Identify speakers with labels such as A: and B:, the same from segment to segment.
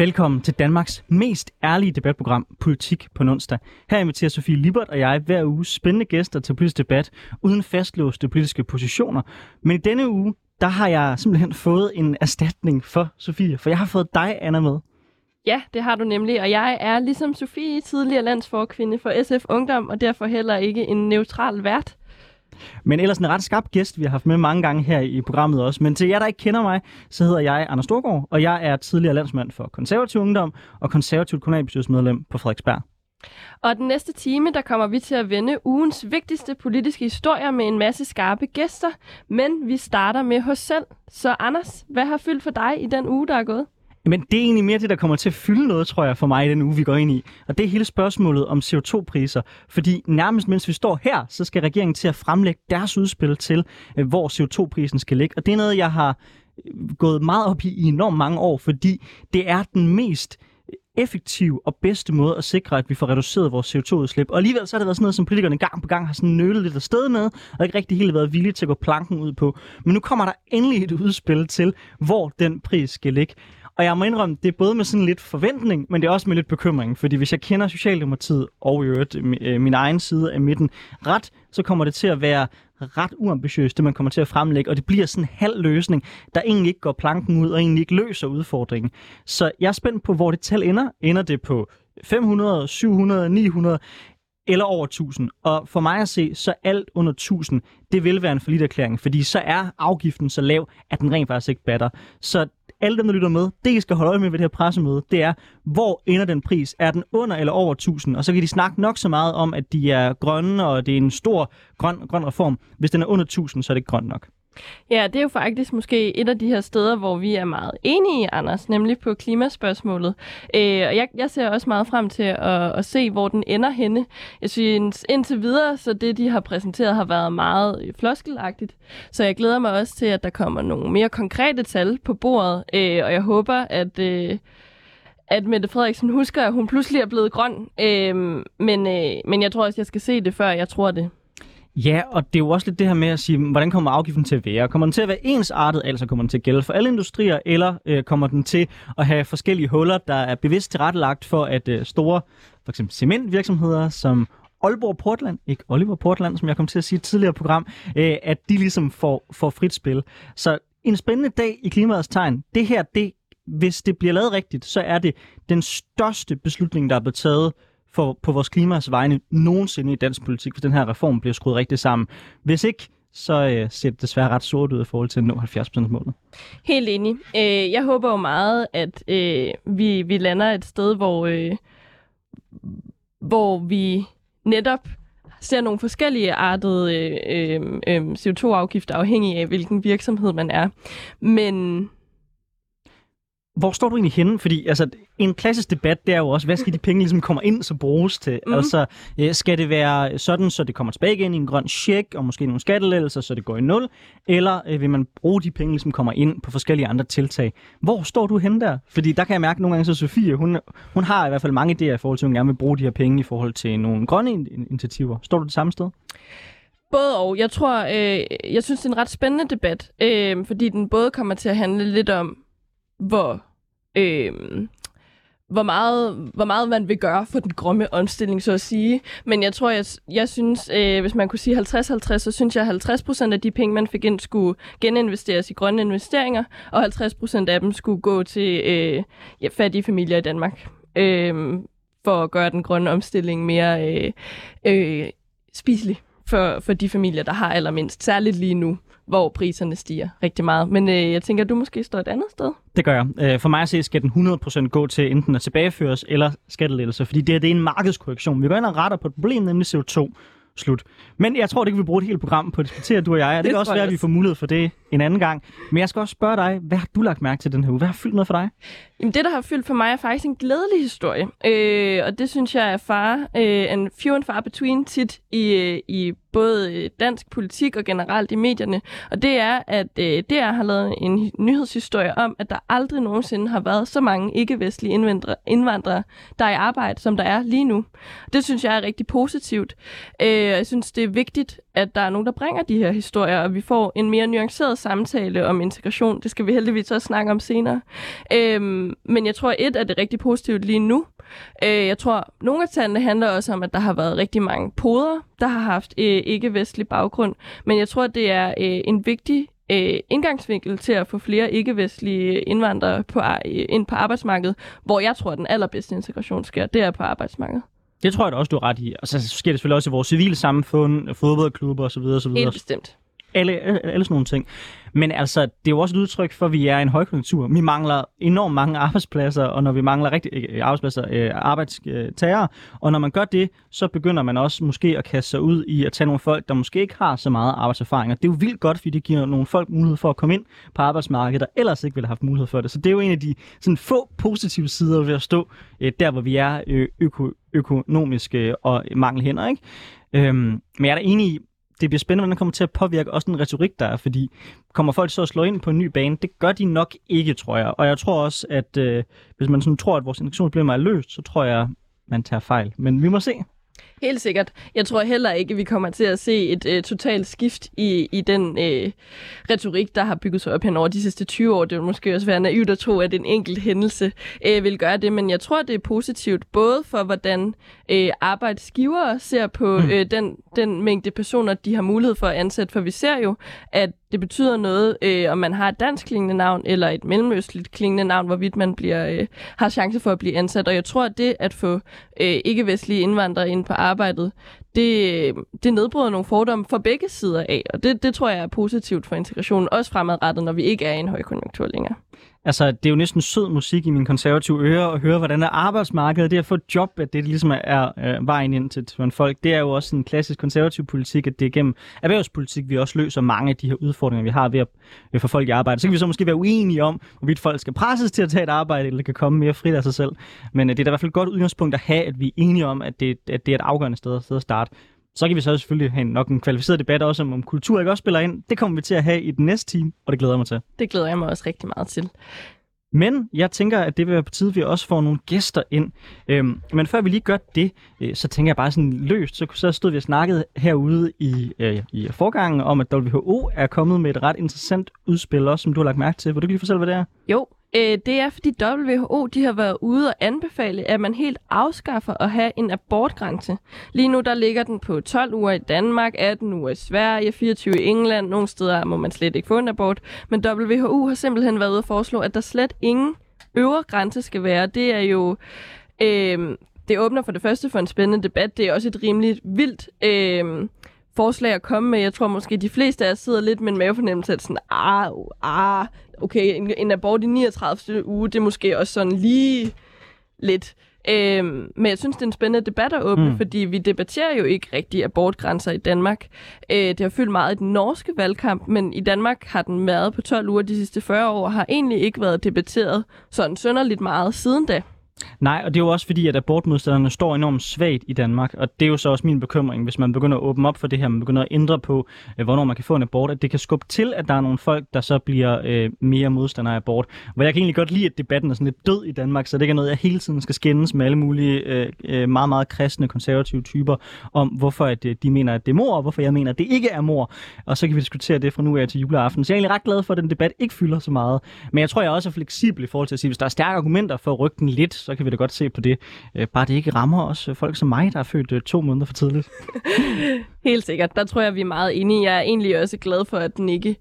A: Velkommen til Danmarks mest ærlige debatprogram, Politik på onsdag. Her inviterer Sofie Libert og jeg hver uge spændende gæster til politisk debat, uden fastlåste politiske positioner. Men i denne uge, der har jeg simpelthen fået en erstatning for Sofie, for jeg har fået dig, Anna, med.
B: Ja, det har du nemlig, og jeg er ligesom Sofie tidligere landsforkvinde for SF Ungdom, og derfor heller ikke en neutral vært.
A: Men ellers en ret skarp gæst, vi har haft med mange gange her i programmet også. Men til jer, der ikke kender mig, så hedder jeg Anders Storgård, og jeg er tidligere landsmand for konservativ ungdom og konservativt kommunalbestyrelsesmedlem på Frederiksberg.
B: Og den næste time, der kommer vi til at vende ugens vigtigste politiske historier med en masse skarpe gæster. Men vi starter med hos selv. Så Anders, hvad har fyldt for dig i den uge, der er gået?
A: Men det er egentlig mere det, der kommer til at fylde noget, tror jeg, for mig i den uge, vi går ind i. Og det er hele spørgsmålet om CO2-priser. Fordi nærmest mens vi står her, så skal regeringen til at fremlægge deres udspil til, øh, hvor CO2-prisen skal ligge. Og det er noget, jeg har øh, gået meget op i i enormt mange år, fordi det er den mest effektive og bedste måde at sikre, at vi får reduceret vores CO2-udslip. Og alligevel så har det været sådan noget, som politikerne gang på gang har sådan nølet lidt afsted med, og ikke rigtig helt været villige til at gå planken ud på. Men nu kommer der endelig et udspil til, hvor den pris skal ligge. Og jeg må indrømme, det er både med sådan lidt forventning, men det er også med lidt bekymring. Fordi hvis jeg kender Socialdemokratiet og i øvrigt øh, øh, min egen side af midten ret, så kommer det til at være ret uambitiøst, det man kommer til at fremlægge, og det bliver sådan en halv løsning, der egentlig ikke går planken ud og egentlig ikke løser udfordringen. Så jeg er spændt på, hvor det tal ender. Ender det på 500, 700, 900 eller over 1000. Og for mig at se, så alt under 1000, det vil være en forlitterklæring, fordi så er afgiften så lav, at den rent faktisk ikke batter. Så alle dem, der lytter med, det I skal holde øje med ved det her pressemøde, det er, hvor ender den pris? Er den under eller over 1000? Og så kan de snakke nok så meget om, at de er grønne, og det er en stor grøn, grøn reform. Hvis den er under 1000, så er det ikke grønt nok.
B: Ja, det er jo faktisk måske et af de her steder, hvor vi er meget enige, Anders, nemlig på klimaspørgsmålet. Øh, og jeg, jeg ser også meget frem til at, at se, hvor den ender henne. Jeg synes indtil videre, så det, de har præsenteret, har været meget floskelagtigt. Så jeg glæder mig også til, at der kommer nogle mere konkrete tal på bordet, øh, og jeg håber, at... Øh, at Mette Frederiksen husker, at hun pludselig er blevet grøn. Øh, men, øh, men jeg tror også, jeg skal se det, før jeg tror det.
A: Ja, og det er jo også lidt det her med at sige, hvordan kommer afgiften til at være? Kommer den til at være ensartet, altså kommer den til at gælde for alle industrier, eller øh, kommer den til at have forskellige huller, der er bevidst tilrettelagt for, at øh, store, for eksempel cementvirksomheder, som Aalborg Portland, ikke Oliver Portland, som jeg kom til at sige i et tidligere program, øh, at de ligesom får, får frit spil. Så en spændende dag i klimaets tegn. Det her, det, hvis det bliver lavet rigtigt, så er det den største beslutning, der er blevet taget for, på vores klimas vegne nogensinde i dansk politik, hvis den her reform bliver skruet rigtigt sammen. Hvis ikke, så øh, ser det desværre ret sort ud i forhold til at nå 70%-målet.
B: Helt enig. Øh, jeg håber jo meget, at øh, vi, vi lander et sted, hvor, øh, hvor vi netop ser nogle forskellige artede øh, øh, øh CO2-afgifter afhængig af, hvilken virksomhed man er. Men
A: hvor står du egentlig henne? Fordi altså, en klassisk debat, det er jo også, hvad skal de penge ligesom kommer ind, så bruges til? Mm. Altså, øh, skal det være sådan, så det kommer tilbage igen i en grøn check, og måske nogle skattelettelser, så det går i nul? Eller øh, vil man bruge de penge, som kommer ind på forskellige andre tiltag? Hvor står du henne der? Fordi der kan jeg mærke nogle gange, så Sofie, hun, hun har i hvert fald mange idéer i forhold til, at hun gerne vil bruge de her penge i forhold til nogle grønne initiativer. Står du det samme sted?
B: Både og. Jeg tror, øh, jeg synes, det er en ret spændende debat, øh, fordi den både kommer til at handle lidt om, hvor øh, hvor meget, hvor meget man vil gøre for den grønne omstilling, så at sige. Men jeg tror, jeg, jeg synes, øh, hvis man kunne sige 50-50, så synes jeg, at 50% af de penge, man fik ind, skulle geninvesteres i grønne investeringer, og 50% af dem skulle gå til øh, ja, fattige familier i Danmark. Øh, for at gøre den grønne omstilling mere øh, øh, spiselig for, for de familier, der har allermindst. Særligt lige nu hvor priserne stiger rigtig meget. Men øh, jeg tænker, at du måske står et andet sted.
A: Det gør jeg. Øh, for mig at se, skal den 100% gå til enten at tilbageføres eller skattelettelser, fordi det, her, det er en markedskorrektion. Vi går ind og retter på et problem, nemlig CO2. Slut. Men jeg tror, det kan vi bruge et helt program på at diskutere, du og jeg. Og det, det kan også være, at vi får mulighed for det en anden gang. Men jeg skal også spørge dig, hvad har du lagt mærke til den her uge? Hvad har fyldt noget for dig?
B: Jamen, det, der har fyldt for mig, er faktisk en glædelig historie. Øh, og det synes jeg er far, øh, en few and far between tit i, øh, i både dansk politik og generelt i medierne. Og det er, at øh, DR har lavet en nyhedshistorie om, at der aldrig nogensinde har været så mange ikke-vestlige indvandrere, indvandrere, der er i arbejde, som der er lige nu. Det synes jeg er rigtig positivt. Øh, Øh, jeg synes, det er vigtigt, at der er nogen, der bringer de her historier, og vi får en mere nuanceret samtale om integration. Det skal vi heldigvis også snakke om senere. Øhm, men jeg tror, et, at det er rigtig positivt lige nu. Øh, jeg tror, nogle af tallene handler også om, at der har været rigtig mange poder, der har haft øh, ikke-vestlig baggrund. Men jeg tror, det er øh, en vigtig øh, indgangsvinkel til at få flere ikke-vestlige indvandrere på, øh, ind på arbejdsmarkedet, hvor jeg tror, at den allerbedste integration sker, det er på arbejdsmarkedet.
A: Det tror jeg da også, du har ret i. Og så sker det selvfølgelig også i vores civile samfund, fodboldklubber osv. osv.
B: Helt bestemt
A: alle, alle sådan nogle ting. Men altså, det er jo også et udtryk for, at vi er i en højkonjunktur. Vi mangler enormt mange arbejdspladser, og når vi mangler rigtig øh, arbejdspladser, øh, arbejdstagere, og når man gør det, så begynder man også måske at kaste sig ud i at tage nogle folk, der måske ikke har så meget arbejdserfaring. Og det er jo vildt godt, fordi det giver nogle folk mulighed for at komme ind på arbejdsmarkedet, der ellers ikke ville have haft mulighed for det. Så det er jo en af de sådan, få positive sider ved at stå øh, der, hvor vi er øh, øko, økonomisk øh, og mangel hænder. Ikke? Øhm, men jeg er da enig i, det bliver spændende, hvordan det kommer til at påvirke også den retorik, der er, fordi kommer folk så at slå ind på en ny bane? Det gør de nok ikke, tror jeg. Og jeg tror også, at øh, hvis man sådan tror, at vores integrationsproblemer er løst, så tror jeg, man tager fejl. Men vi må se.
B: Helt sikkert. Jeg tror heller ikke, at vi kommer til at se et øh, totalt skift i, i den øh, retorik, der har bygget sig op hen over de sidste 20 år. Det vil måske også være naivt at tro, at en enkelt hændelse øh, vil gøre det, men jeg tror, det er positivt, både for hvordan øh, arbejdsgivere ser på mm. øh, den, den mængde personer, de har mulighed for at ansætte, for vi ser jo, at det betyder noget, øh, om man har et dansk klingende navn eller et mellemøstligt klingende navn, hvorvidt man bliver, øh, har chance for at blive ansat. Og jeg tror, at det at få øh, ikke-vestlige indvandrere ind på arbejdet, det, øh, det nedbryder nogle fordomme fra begge sider af. Og det, det tror jeg er positivt for integrationen, også fremadrettet, når vi ikke er i en højkonjunktur længere.
A: Altså, det er jo næsten sød musik i min konservative øre at høre, hvordan er arbejdsmarkedet, det at få et job, at det ligesom er øh, vejen ind til, en folk. Det er jo også en klassisk konservativ politik, at det er gennem erhvervspolitik, vi også løser mange af de her udfordringer, vi har ved at øh, få folk i arbejde. Så kan vi så måske være uenige om, hvorvidt folk skal presses til at tage et arbejde, eller kan komme mere frit af sig selv. Men øh, det er da i hvert fald et godt udgangspunkt at have, at vi er enige om, at det, at det er et afgørende sted, sted at starte. Så kan vi så selvfølgelig have nok en kvalificeret debat også om, om kultur ikke også spiller ind. Det kommer vi til at have i den næste time, og det glæder jeg mig til.
B: Det glæder jeg mig også rigtig meget til.
A: Men jeg tænker, at det vil være på tide, at vi også får nogle gæster ind. Øhm, men før vi lige gør det, øh, så tænker jeg bare sådan løst, så, så stod vi og snakket herude i, øh, i forgangen om, at WHO er kommet med et ret interessant udspil også, som du har lagt mærke til. Vil du lige fortælle, hvad det er?
B: Jo, Øh, det er, fordi WHO de har været ude og anbefale, at man helt afskaffer at have en abortgrænse. Lige nu der ligger den på 12 uger i Danmark, 18 uger i Sverige, 24 i England. Nogle steder må man slet ikke få en abort. Men WHO har simpelthen været ude og foreslå, at der slet ingen øvre grænse skal være. Det er jo... Øh, det åbner for det første for en spændende debat. Det er også et rimeligt vildt... Øh, forslag at komme med. Jeg tror måske, de fleste af os sidder lidt med en mavefornemmelse, at sådan, ah, ah, okay, en, en abort i 39. uge, det er måske også sådan lige lidt. Øhm, men jeg synes, det er en spændende debat at åbne, mm. fordi vi debatterer jo ikke rigtig abortgrænser i Danmark. Øh, det har fyldt meget i den norske valgkamp, men i Danmark har den været på 12 uger de sidste 40 år, og har egentlig ikke været debatteret sådan sønderligt meget siden da.
A: Nej, og det er jo også fordi, at abortmodstanderne står enormt svagt i Danmark, og det er jo så også min bekymring, hvis man begynder at åbne op for det her, man begynder at ændre på, øh, hvornår man kan få en abort, at det kan skubbe til, at der er nogle folk, der så bliver øh, mere modstandere af abort. Hvor jeg kan egentlig godt lide, at debatten er sådan lidt død i Danmark, så det ikke er noget, jeg hele tiden skal skændes med alle mulige øh, øh meget, meget kristne, konservative typer, om hvorfor at, øh, de mener, at det er mor, og hvorfor jeg mener, at det ikke er mor. Og så kan vi diskutere det fra nu af til juleaften. Så jeg er egentlig ret glad for, at den debat ikke fylder så meget. Men jeg tror, jeg også er fleksibel i forhold til at sige, hvis der er stærke argumenter for at rykke den lidt, så kan vi da godt se på det. Øh, bare det ikke rammer os øh, folk som mig, der er født øh, to måneder for tidligt.
B: Helt sikkert. Der tror jeg, vi er meget enige. Jeg er egentlig også glad for, at den ikke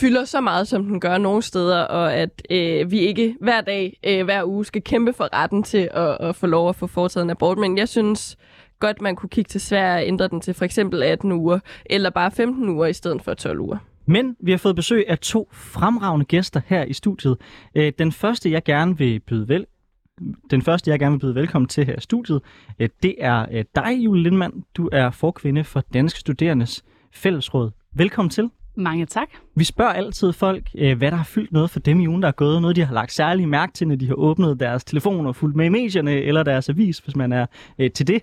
B: fylder så meget, som den gør nogle steder, og at øh, vi ikke hver dag, øh, hver uge skal kæmpe for retten til at, at få lov at få foretaget en abort. Men jeg synes godt, man kunne kigge til Sverige og ændre den til for eksempel 18 uger, eller bare 15 uger i stedet for 12 uger.
A: Men vi har fået besøg af to fremragende gæster her i studiet. Den første, jeg gerne vil byde vel den første, jeg gerne vil byde velkommen til her i studiet, øh, det er øh, dig, Julie Lindmann. Du er forkvinde for Danske Studerendes Fællesråd. Velkommen til.
C: Mange tak.
A: Vi spørger altid folk, øh, hvad der har fyldt noget for dem i ugen, der er gået. Noget, de har lagt særlig mærke til, når de har åbnet deres telefon og fulgt med i medierne eller deres avis, hvis man er til det.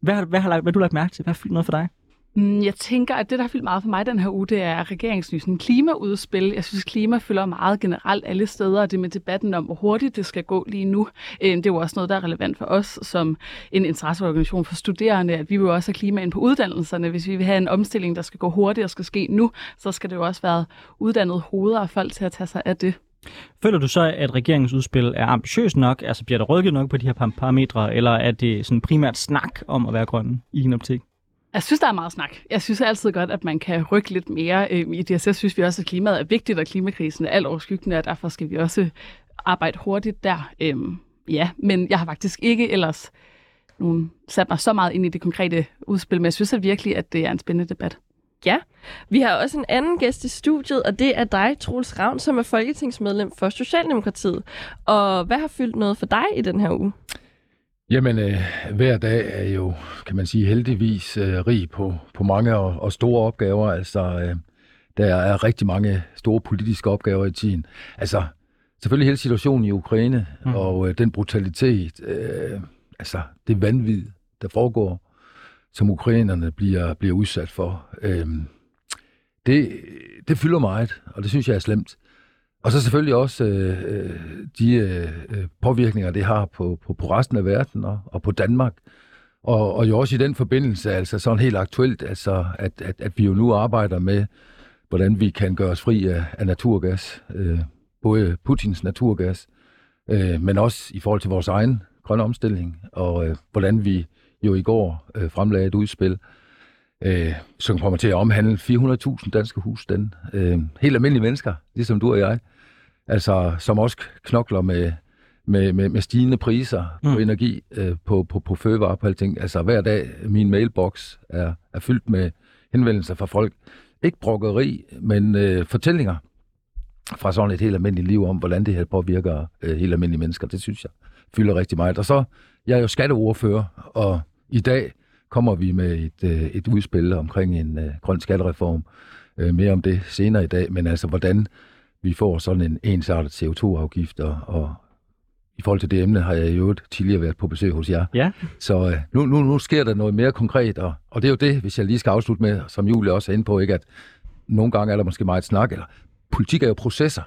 A: Hvad har, hvad har, hvad har du lagt mærke til? Hvad har fyldt noget for dig?
C: Mm, jeg tænker, at det, der har fyldt meget for mig den her uge, det er regeringsnysen klimaudspil. Jeg synes, klima fylder meget generelt alle steder, og det med debatten om, hvor hurtigt det skal gå lige nu, øh, det er jo også noget, der er relevant for os som en interesseorganisation for studerende, at vi vil også have klima ind på uddannelserne. Hvis vi vil have en omstilling, der skal gå hurtigt og skal ske nu, så skal det jo også være uddannet hoveder og folk til at tage sig af det.
A: Føler du så, at regeringens udspil er ambitiøst nok? Altså bliver der rykket nok på de her parametre, eller er det sådan primært snak om at være grøn i din optik?
C: Jeg synes, der er meget snak. Jeg synes altid godt, at man kan rykke lidt mere. Øhm, i I Jeg synes vi også, at klimaet er vigtigt, og klimakrisen er alt overskyggende, og derfor skal vi også arbejde hurtigt der. Øhm, ja, men jeg har faktisk ikke ellers nogen, sat mig så meget ind i det konkrete udspil, men jeg synes at virkelig, at det er en spændende debat.
B: Ja, vi har også en anden gæst i studiet, og det er dig, Troels Ravn, som er folketingsmedlem for Socialdemokratiet. Og hvad har fyldt noget for dig i den her uge?
D: Jamen, øh, hver dag er jo, kan man sige, heldigvis øh, rig på, på mange og, og store opgaver. Altså, øh, der er rigtig mange store politiske opgaver i tiden. Altså, selvfølgelig hele situationen i Ukraine mm. og øh, den brutalitet, øh, altså det vanvid, der foregår, som ukrainerne bliver, bliver udsat for. Øh, det, det fylder meget, og det synes jeg er slemt. Og så selvfølgelig også øh, øh de øh, øh, påvirkninger, det har på, på, på resten af verden og, og på Danmark. Og, og jo også i den forbindelse, altså sådan helt aktuelt, altså at, at, at vi jo nu arbejder med, hvordan vi kan gøre os fri af, af naturgas. Øh, både Putins naturgas, øh, men også i forhold til vores egen grønne omstilling, og øh, hvordan vi jo i går øh, fremlagde et udspil, øh, som kommer til at omhandle 400.000 danske husstande. Øh, helt almindelige mennesker, ligesom du og jeg, altså som også knokler med, med, med, med stigende priser mm. på energi, øh, på, på, på fødevarer, på alting. Altså hver dag, min mailbox er, er fyldt med henvendelser fra folk. Ikke brokkeri, men øh, fortællinger fra sådan et helt almindeligt liv om, hvordan det her påvirker øh, helt almindelige mennesker. Det synes jeg fylder rigtig meget. Og så, jeg er jo skatteordfører, og i dag kommer vi med et, øh, et udspil omkring en øh, grøn skattereform. Øh, mere om det senere i dag, men altså hvordan vi får sådan en ensartet CO2-afgift, og, og i forhold til det emne har jeg jo tidligere været på besøg hos jer.
A: Ja.
D: Så øh, nu, nu, nu sker der noget mere konkret, og, og det er jo det, hvis jeg lige skal afslutte med, som Julie også er inde på, ikke, at nogle gange er der måske meget snak, eller politik er jo processer,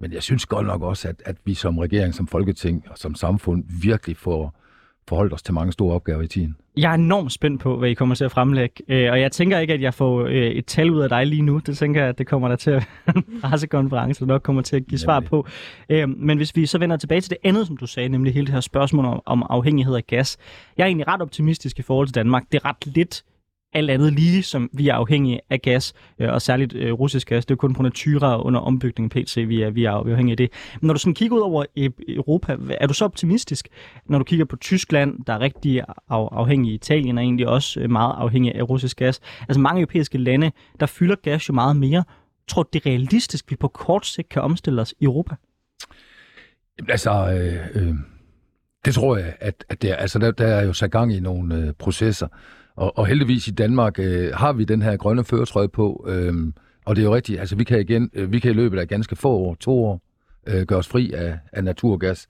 D: men jeg synes godt nok også, at, at vi som regering, som folketing og som samfund virkelig får forholdt os til mange store opgaver i tiden.
A: Jeg er enormt spændt på, hvad I kommer til at fremlægge, øh, og jeg tænker ikke, at jeg får øh, et tal ud af dig lige nu. Det tænker jeg, at det kommer der til at en pressekonference, der nok kommer til at give svar på. Øh, men hvis vi så vender tilbage til det andet, som du sagde, nemlig hele det her spørgsmål om, om afhængighed af gas. Jeg er egentlig ret optimistisk i forhold til Danmark. Det er ret lidt alt andet lige, som vi er afhængige af gas, øh, og særligt øh, russisk gas. Det er kun på natura under ombygningen PT, vi er, vi er afhængige af det. Men når du sådan kigger ud over e- Europa, er du så optimistisk, når du kigger på Tyskland, der er rigtig af, afhængige Italien, er egentlig også øh, meget afhængig af russisk gas. Altså mange europæiske lande, der fylder gas jo meget mere. Tror du, det er realistisk, at vi på kort sigt kan omstille os i Europa?
D: Jamen, altså, øh, øh, det tror jeg, at, at det er, altså, der, der er jo sat gang i nogle øh, processer. Og, og heldigvis i Danmark øh, har vi den her grønne føretrøje på, øh, og det er jo rigtigt, altså vi kan, igen, øh, vi kan i løbet af ganske få år, to år, øh, gøre os fri af, af naturgas.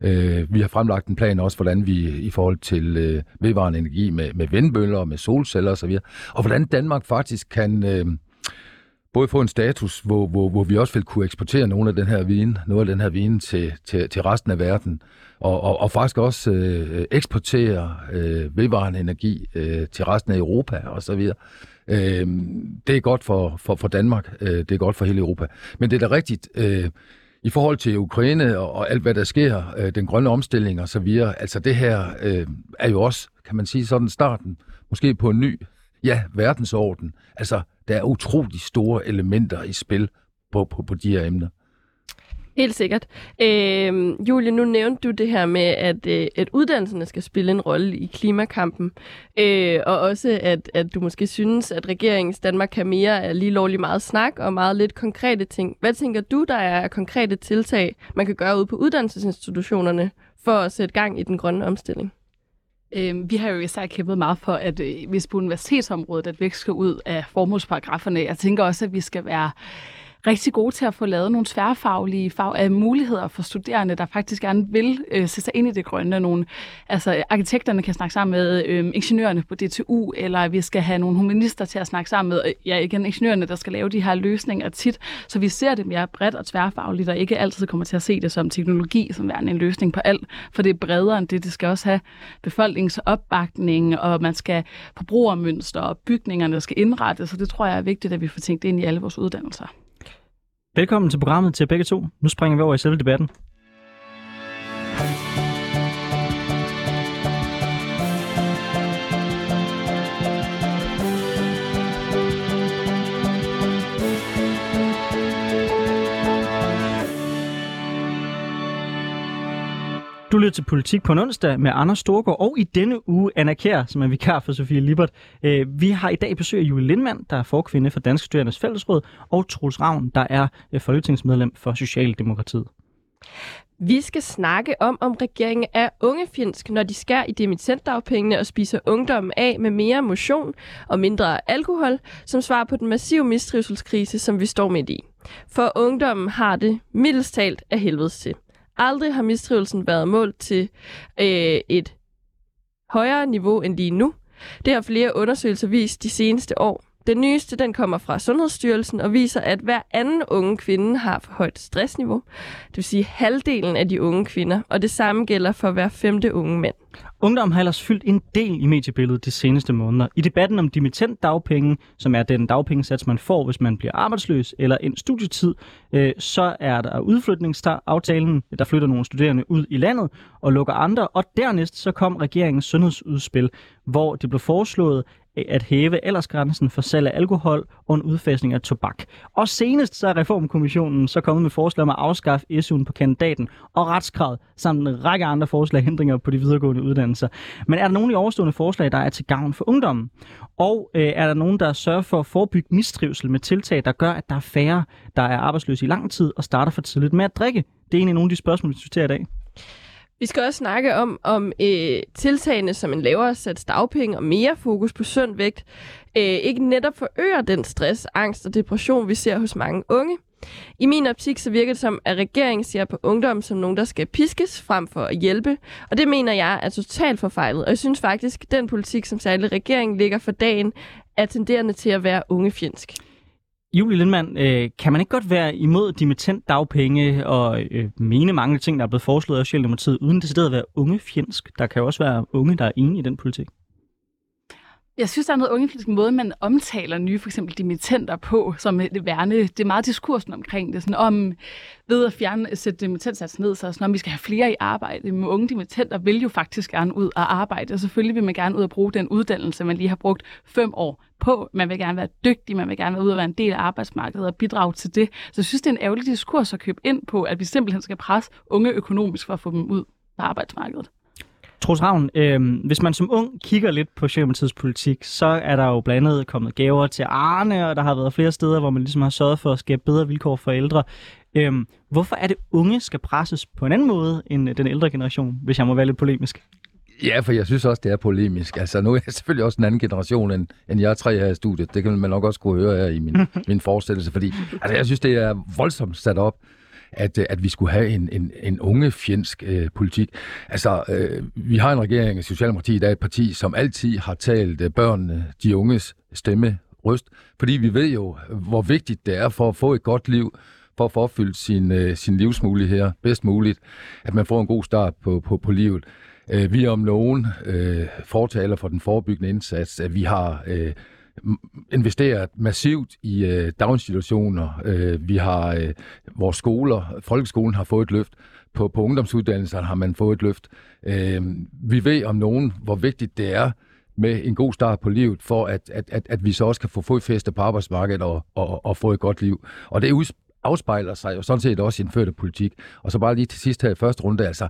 D: Øh, vi har fremlagt en plan også, hvordan vi i forhold til øh, vedvarende energi med, med vindbøller, med solceller osv., og hvordan Danmark faktisk kan... Øh, både få en status, hvor, hvor, hvor vi også vil kunne eksportere nogle af den her vin, noget af den her vin til, til, til resten af verden, og, og, og faktisk også øh, eksportere øh, vedvarende energi øh, til resten af Europa og så videre. Øh, det er godt for, for, for Danmark, øh, det er godt for hele Europa. Men det er da rigtigt, øh, i forhold til Ukraine og, og alt, hvad der sker, øh, den grønne omstilling og så videre, altså det her øh, er jo også, kan man sige, sådan starten, måske på en ny, ja, verdensorden. Altså, der er utrolig store elementer i spil på, på, på de her emner.
B: Helt sikkert. Øh, Julie, nu nævnte du det her med, at, øh, at uddannelserne skal spille en rolle i klimakampen, øh, og også at, at du måske synes, at regeringens Danmark kan mere er lige lovlig meget snak og meget lidt konkrete ting. Hvad tænker du, der er konkrete tiltag, man kan gøre ude på uddannelsesinstitutionerne for at sætte gang i den grønne omstilling?
C: Øh, vi har jo især kæmpet meget for, at øh, hvis på universitetsområdet, at vækst skal ud af formålsparagraferne. Jeg tænker også, at vi skal være rigtig gode til at få lavet nogle tværfaglige fag, uh, muligheder for studerende, der faktisk gerne vil øh, se sig ind i det grønne. Nogle, altså arkitekterne kan snakke sammen med øh, ingeniørerne på DTU, eller vi skal have nogle humanister til at snakke sammen med, øh, ja igen, ingeniørerne, der skal lave de her løsninger tit. Så vi ser det mere bredt og tværfagligt, og ikke altid kommer til at se det som teknologi, som værende en løsning på alt, for det er bredere end det. Det skal også have befolkningsopbakning, og man skal forbrugermønster, og bygningerne skal indrettes, så det tror jeg er vigtigt, at vi får tænkt ind i alle vores uddannelser.
A: Velkommen til programmet til begge to. Nu springer vi over i selve debatten. Du lytter til Politik på en onsdag med Anders Storgård og i denne uge Anna Kjær, som er vikar for Sofie Libert. Øh, vi har i dag besøg af Julie Lindmann, der er forkvinde for Danske Studerendes Fællesråd, og Troels Ravn, der er øh, folketingsmedlem for Socialdemokratiet.
B: Vi skal snakke om, om regeringen er ungefinsk, når de skærer i dimittentdagpengene og spiser ungdommen af med mere motion og mindre alkohol, som svar på den massive mistrivselskrise, som vi står midt i. For ungdommen har det mildest talt af helvedes til. Aldrig har mistrivelsen været målt til øh, et højere niveau end lige nu. Det har flere undersøgelser vist de seneste år. Den nyeste den kommer fra Sundhedsstyrelsen og viser, at hver anden unge kvinde har for højt stressniveau. Det vil sige halvdelen af de unge kvinder, og det samme gælder for hver femte unge mænd.
A: Ungdom har ellers fyldt en del i mediebilledet de seneste måneder. I debatten om dimittent dagpenge, som er den dagpengesats, man får, hvis man bliver arbejdsløs eller en studietid, øh, så er der udflytningsaftalen, der flytter nogle studerende ud i landet og lukker andre. Og dernæst så kom regeringens sundhedsudspil, hvor det blev foreslået, at hæve aldersgrænsen for salg af alkohol og en udfasning af tobak. Og senest så er Reformkommissionen så kommet med forslag om at afskaffe SU'en på kandidaten og retskravet, samt en række andre forslag hindringer på de videregående uddannelser. Men er der nogle i overstående forslag, der er til gavn for ungdommen? Og øh, er der nogen, der sørger for at forebygge mistrivsel med tiltag, der gør, at der er færre, der er arbejdsløse i lang tid og starter for tidligt med at drikke? Det er en af nogle af de spørgsmål, vi diskuterer i dag.
B: Vi skal også snakke om, om øh, tiltagene som en lavere sats dagpenge og mere fokus på sund vægt øh, ikke netop forøger den stress, angst og depression, vi ser hos mange unge. I min optik så virker det som, at regeringen ser på ungdom som nogen, der skal piskes frem for at hjælpe. Og det mener jeg er totalt forfejlet. Og jeg synes faktisk, at den politik, som særlig regeringen ligger for dagen, er tenderende til at være ungefjendsk.
A: Julie Lindmann, øh, kan man ikke godt være imod dimittent dagpenge og øh, mene mange ting, der er blevet foreslået af Socialdemokratiet, uden det at være ungefjendsk? Der kan jo også være unge, der er enige i den politik.
C: Jeg synes, der er noget ungefjendsk måde, man omtaler nye, for eksempel dimittenter på, som øh, det værne. Det er meget diskursen omkring det. Sådan om, ved at fjerne, øh, sætte dimittentsats ned, så sådan, om vi skal have flere i arbejde. Men unge dimittenter vil jo faktisk gerne ud og arbejde, og selvfølgelig vil man gerne ud og bruge den uddannelse, man lige har brugt fem år på. Man vil gerne være dygtig, man vil gerne være ude og være en del af arbejdsmarkedet og bidrage til det. Så jeg synes, det er en ærgerlig diskurs at købe ind på, at vi simpelthen skal presse unge økonomisk for at få dem ud på arbejdsmarkedet.
A: Troels Ravn, øh, hvis man som ung kigger lidt på Socialdemokratiets politik, så er der jo blandt andet kommet gaver til Arne, og der har været flere steder, hvor man ligesom har sørget for at skabe bedre vilkår for ældre. Øh, hvorfor er det unge skal presses på en anden måde end den ældre generation, hvis jeg må være lidt polemisk?
D: Ja, for jeg synes også, det er polemisk. Altså, nu er jeg selvfølgelig også en anden generation, end, end jeg er tre her i studiet. Det kan man nok også kunne høre her i min, min forestillelse, fordi altså, jeg synes, det er voldsomt sat op at, øh, at vi skulle have en, en, en unge fjendsk øh, politik. Altså, øh, vi har en regering, Socialdemokratiet er et parti, som altid har talt øh, børnene, de unges stemme røst, fordi vi ved jo, hvor vigtigt det er for at få et godt liv, for at få opfyldt sin, øh, sin livsmuligheder bedst muligt, at man får en god start på, på, på livet. Øh, vi er om nogen øh, fortaler for den forebyggende indsats, at vi har øh, investeret massivt i øh, daginstitutioner. Øh, vi har øh, vores skoler, folkeskolen har fået et løft. På, på ungdomsuddannelserne har man fået et løft. Øh, vi ved om nogen, hvor vigtigt det er med en god start på livet, for at, at, at, at vi så også kan få fodfæste på arbejdsmarkedet og, og, og få et godt liv. Og det afspejler sig jo sådan set også i indførte politik. Og så bare lige til sidst her i første runde, altså,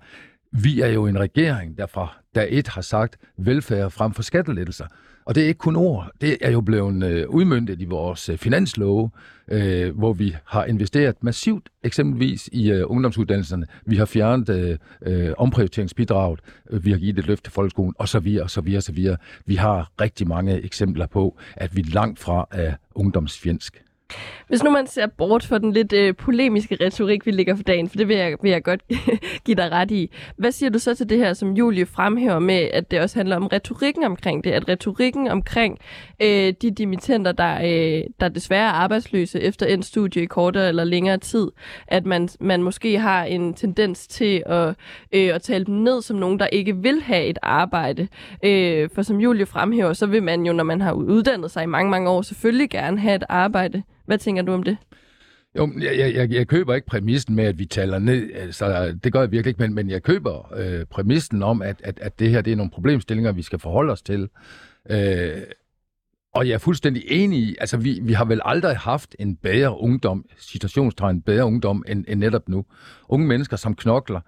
D: vi er jo en regering, der fra dag et har sagt velfærd frem for skattelettelser. Og det er ikke kun ord. Det er jo blevet øh, udmyndtet i vores øh, finanslove, øh, hvor vi har investeret massivt, eksempelvis i øh, ungdomsuddannelserne. Vi har fjernet øh, øh, omprioriteringsbidraget. Øh, vi har givet et løft til folkeskolen, og så videre, og så videre, og så videre. Vi har rigtig mange eksempler på, at vi langt fra er ungdomsfjendsk.
B: Hvis nu man ser bort for den lidt øh, polemiske retorik, vi ligger for dagen, for det vil jeg, vil jeg godt give dig ret i. Hvad siger du så til det her, som Julie fremhæver med, at det også handler om retorikken omkring det? At retorikken omkring øh, de dimittenter, der, øh, der desværre er arbejdsløse efter en studie i kortere eller længere tid, at man, man måske har en tendens til at, øh, at tale dem ned som nogen, der ikke vil have et arbejde. Øh, for som Julie fremhæver, så vil man jo, når man har uddannet sig i mange, mange år, selvfølgelig gerne have et arbejde. Hvad tænker du om det?
D: Jo, jeg, jeg, jeg køber ikke præmissen med, at vi taler ned. Altså, det gør jeg virkelig ikke, men, men jeg køber øh, præmissen om, at, at, at det her det er nogle problemstillinger, vi skal forholde os til. Øh, og jeg er fuldstændig enig i, altså vi, vi har vel aldrig haft en bedre ungdom, citationstegn bedre ungdom, end, end netop nu. Unge mennesker, som knokler,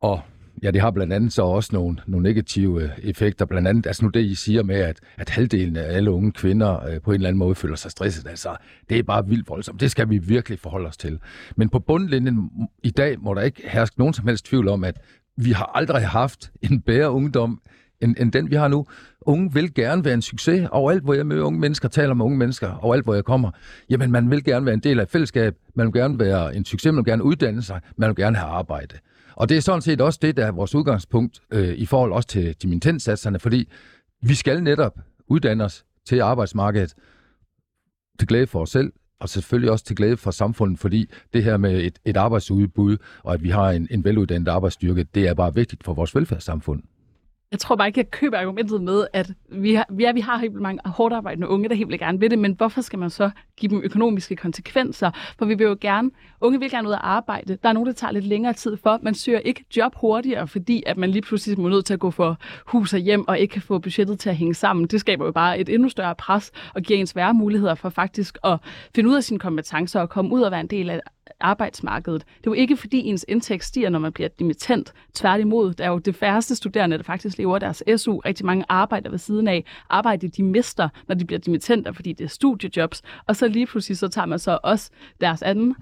D: og Ja, det har blandt andet så også nogle, nogle negative øh, effekter. Blandt andet, altså nu det, I siger med, at, at halvdelen af alle unge kvinder øh, på en eller anden måde føler sig stresset, altså det er bare vildt voldsomt. Det skal vi virkelig forholde os til. Men på bundlinjen i dag må der ikke herske nogen som helst tvivl om, at vi har aldrig haft en bedre ungdom, end, end den vi har nu. Unge vil gerne være en succes. Overalt, hvor jeg møder unge mennesker, taler med unge mennesker, overalt, hvor jeg kommer. Jamen, man vil gerne være en del af et fællesskab. Man vil gerne være en succes. Man vil gerne uddanne sig. Man vil gerne have arbejde. Og det er sådan set også det, der er vores udgangspunkt øh, i forhold også til dimittenssatserne, fordi vi skal netop uddanne os til arbejdsmarkedet til glæde for os selv, og selvfølgelig også til glæde for samfundet, fordi det her med et, et arbejdsudbud, og at vi har en, en veluddannet arbejdsstyrke, det er bare vigtigt for vores velfærdssamfund.
C: Jeg tror bare ikke, jeg køber argumentet med, at vi har, ja, vi har helt mange hårdt arbejdende unge, der helt vil gerne vil det, men hvorfor skal man så give dem økonomiske konsekvenser? For vi vil jo gerne, unge vil gerne ud at arbejde. Der er nogen, der tager lidt længere tid for. Man søger ikke job hurtigere, fordi at man lige pludselig må nødt til at gå for hus og hjem, og ikke kan få budgettet til at hænge sammen. Det skaber jo bare et endnu større pres, og giver ens værre muligheder for faktisk at finde ud af sine kompetencer og komme ud og være en del af arbejdsmarkedet. Det er jo ikke, fordi ens indtægt stiger, når man bliver dimittent. Tværtimod, der er jo det færreste studerende, der faktisk lever deres SU. Rigtig mange arbejder ved siden af. Arbejde, de mister, når de bliver dimittenter, fordi det er studiejobs. Og så lige pludselig, så tager man så også deres anden, mm.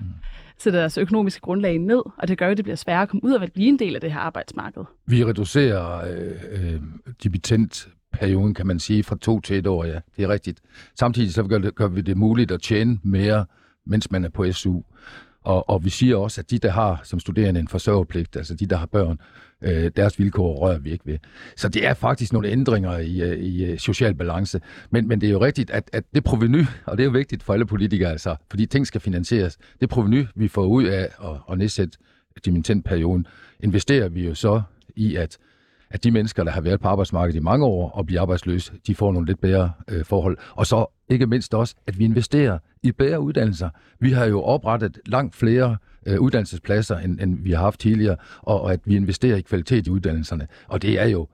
C: sætter deres økonomiske grundlag ned, og det gør jo, at det bliver sværere at komme ud og blive en del af det her arbejdsmarked.
D: Vi reducerer øh, øh, dimittent perioden, kan man sige, fra to til et år, ja. Det er rigtigt. Samtidig så gør, det, gør vi det muligt at tjene mere, mens man er på SU. Og, og vi siger også, at de, der har som studerende en forsørgerpligt, altså de, der har børn, øh, deres vilkår rører vi ikke ved. Så det er faktisk nogle ændringer i, øh, i øh, social balance. Men, men det er jo rigtigt, at, at det proveny, og det er jo vigtigt for alle politikere, altså, fordi ting skal finansieres, det proveny, vi får ud af at, at nedsætte dimittentperioden, investerer vi jo så i, at at de mennesker, der har været på arbejdsmarkedet i mange år og bliver arbejdsløse, de får nogle lidt bedre øh, forhold. Og så ikke mindst også, at vi investerer i bedre uddannelser. Vi har jo oprettet langt flere øh, uddannelsespladser, end, end vi har haft tidligere, og, og at vi investerer i kvalitet i uddannelserne. Og det er jo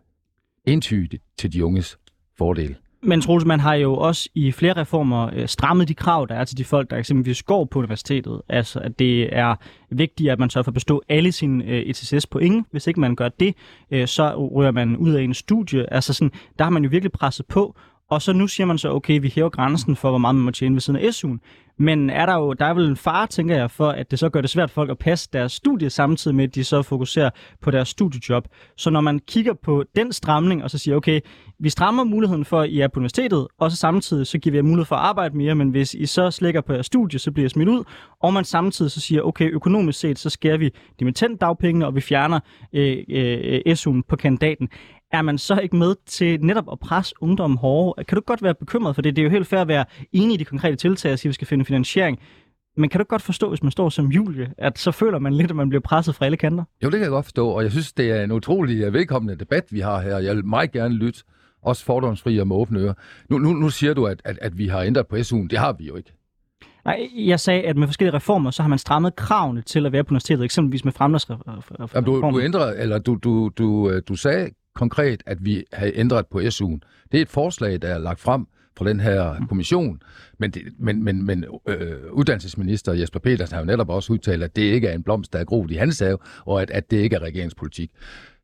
D: entydigt til de unges fordel.
A: Men Troels, man har jo også i flere reformer øh, strammet de krav, der er til de folk, der eksempelvis går på universitetet. Altså, at det er vigtigt, at man sørger for at bestå alle sine øh, ETCS point. Hvis ikke man gør det, øh, så rører man ud af en studie. Altså, sådan, der har man jo virkelig presset på. Og så nu siger man så, okay, vi hæver grænsen for, hvor meget man må tjene ved siden af SU'en. Men er der jo, der er vel en fare, tænker jeg, for at det så gør det svært for folk at passe deres studie, samtidig med, at de så fokuserer på deres studiejob. Så når man kigger på den stramning, og så siger, okay, vi strammer muligheden for, at I er på universitetet, og så samtidig så giver vi jer mulighed for at arbejde mere, men hvis I så slækker på jeres studie, så bliver I smidt ud, og man samtidig så siger, okay, økonomisk set, så skærer vi dagpengene, og vi fjerner øh, øh, øh SU'en på kandidaten er man så ikke med til netop at presse ungdommen hårdere? Kan du godt være bekymret for det? Det er jo helt fair at være enig i de konkrete tiltag og sige, at vi skal finde finansiering. Men kan du godt forstå, hvis man står som Julie, at så føler man lidt, at man bliver presset fra alle kanter?
D: Jo, det kan jeg godt forstå, og jeg synes, det er en utrolig velkommende debat, vi har her. Jeg vil meget gerne lytte, også fordomsfri og med åbne ører. Nu, nu, nu siger du, at, at, at vi har ændret på SU'en. Det har vi jo ikke.
A: Nej, jeg sagde, at med forskellige reformer, så har man strammet kravene til at være på universitetet, eksempelvis med fremlagsreformer.
D: Du, du ændrede, eller du, du, du, øh, du sagde konkret, at vi har ændret på SU'en. Det er et forslag, der er lagt frem fra den her kommission, men, det, men, men, men øh, uddannelsesminister Jesper Petersen har jo netop også udtalt, at det ikke er en blomst, der er groet i hans have, og at, at det ikke er regeringspolitik.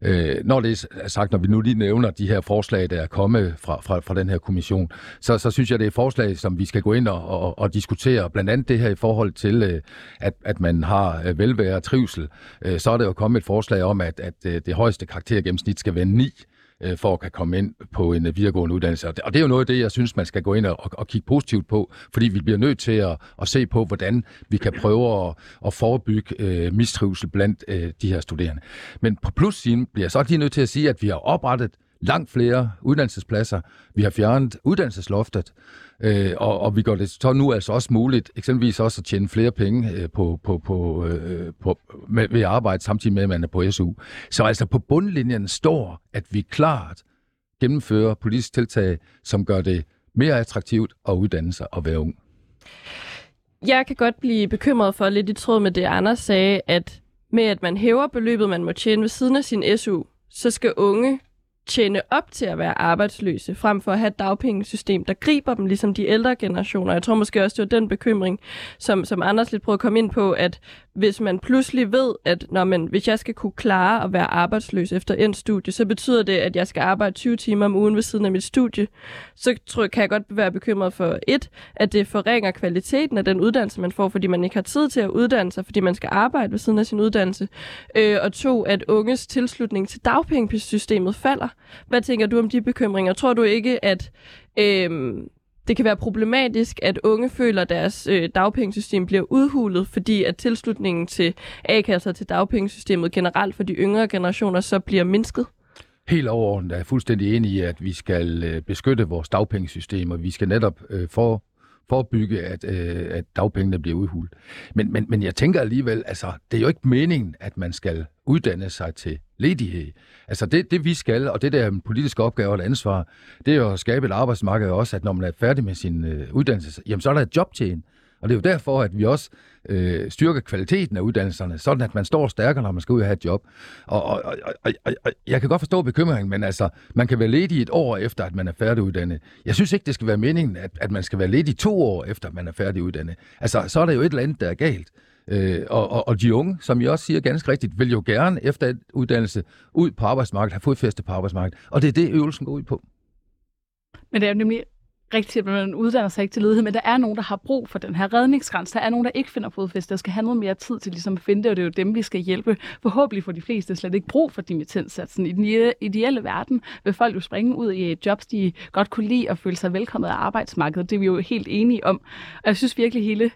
D: Øh, når det er sagt, når vi nu lige nævner de her forslag, der er kommet fra, fra, fra den her kommission, så, så synes jeg, det er forslag, som vi skal gå ind og, og, og diskutere. Blandt andet det her i forhold til, øh, at, at man har øh, velvære og trivsel. Øh, så er der jo kommet et forslag om, at, at øh, det højeste karaktergennemsnit skal være 9 øh, for at kan komme ind på en øh, videregående uddannelse. Og det, og det er jo noget af det, jeg synes, man skal gå ind og, og kigge positivt på, fordi vi bliver nødt til at, at se på, hvordan vi kan prøve at, at forebygge øh, mistrivsel blandt øh, de her studerende. Men på plussiden bliver jeg så lige nødt til at sige, at vi har oprettet langt flere uddannelsespladser. Vi har fjernet uddannelsesloftet, øh, og, og vi gør det så nu altså også muligt, eksempelvis også at tjene flere penge øh, på, på, på, øh, på, med, ved arbejde samtidig med, at man er på SU. Så altså på bundlinjen står, at vi klart gennemfører politiske tiltag, som gør det mere attraktivt at uddanne sig og være ung.
B: Jeg kan godt blive bekymret for lidt i tråd med det, Anders sagde, at med at man hæver beløbet, man må tjene ved siden af sin SU, så skal unge tjene op til at være arbejdsløse, frem for at have et dagpengesystem, der griber dem, ligesom de ældre generationer. Jeg tror måske også, det var den bekymring, som, som Anders lidt prøvede at komme ind på, at hvis man pludselig ved, at når man, hvis jeg skal kunne klare at være arbejdsløs efter en studie, så betyder det, at jeg skal arbejde 20 timer om ugen ved siden af mit studie, så tror, kan jeg godt være bekymret for et, at det forringer kvaliteten af den uddannelse, man får, fordi man ikke har tid til at uddanne sig, fordi man skal arbejde ved siden af sin uddannelse. Øh, og to, at unges tilslutning til dagpengesystemet falder. Hvad tænker du om de bekymringer? Tror du ikke, at øh, det kan være problematisk, at unge føler, at deres øh, dagpengesystem bliver udhulet, fordi at tilslutningen til A-kasser til dagpengesystemet generelt for de yngre generationer så bliver mindsket?
D: Helt overordnet er jeg fuldstændig enig i, at vi skal øh, beskytte vores dagpengesystem, og vi skal netop øh, for, forebygge, at, øh, at dagpengene bliver udhulet. Men, men, men jeg tænker alligevel, altså, det er jo ikke meningen, at man skal uddanne sig til ledighed. Altså det, det vi skal, og det der er en politisk opgave og et ansvar, det er jo at skabe et arbejdsmarked også, at når man er færdig med sin øh, uddannelse, jamen så er der et job til en. Og det er jo derfor, at vi også øh, styrker kvaliteten af uddannelserne, sådan at man står stærkere, når man skal ud og have et job. Og, og, og, og, og, og jeg kan godt forstå bekymringen, men altså, man kan være ledig et år efter, at man er færdiguddannet. Jeg synes ikke, det skal være meningen, at, at man skal være ledig to år efter, at man er færdiguddannet. Altså, så er der jo et eller andet, der er galt. Øh, og, og, og de unge, som jeg også siger ganske rigtigt, vil jo gerne efter uddannelse ud på arbejdsmarkedet, have fodfæste på arbejdsmarkedet. Og det er det, øvelsen går ud på.
C: Men det er jo nemlig rigtigt, at man uddanner sig ikke til ledighed, men der er nogen, der har brug for den her redningsgræns. Der er nogen, der ikke finder fodfæste, der skal have noget mere tid til ligesom at finde det, og det er jo dem, vi skal hjælpe. Forhåbentlig får de fleste slet ikke brug for dimittenssatsen. I den ideelle verden vil folk jo springe ud i jobs, de godt kunne lide og føle sig velkommet af arbejdsmarkedet. Det er vi jo helt enige om. Og jeg synes virkelig, hele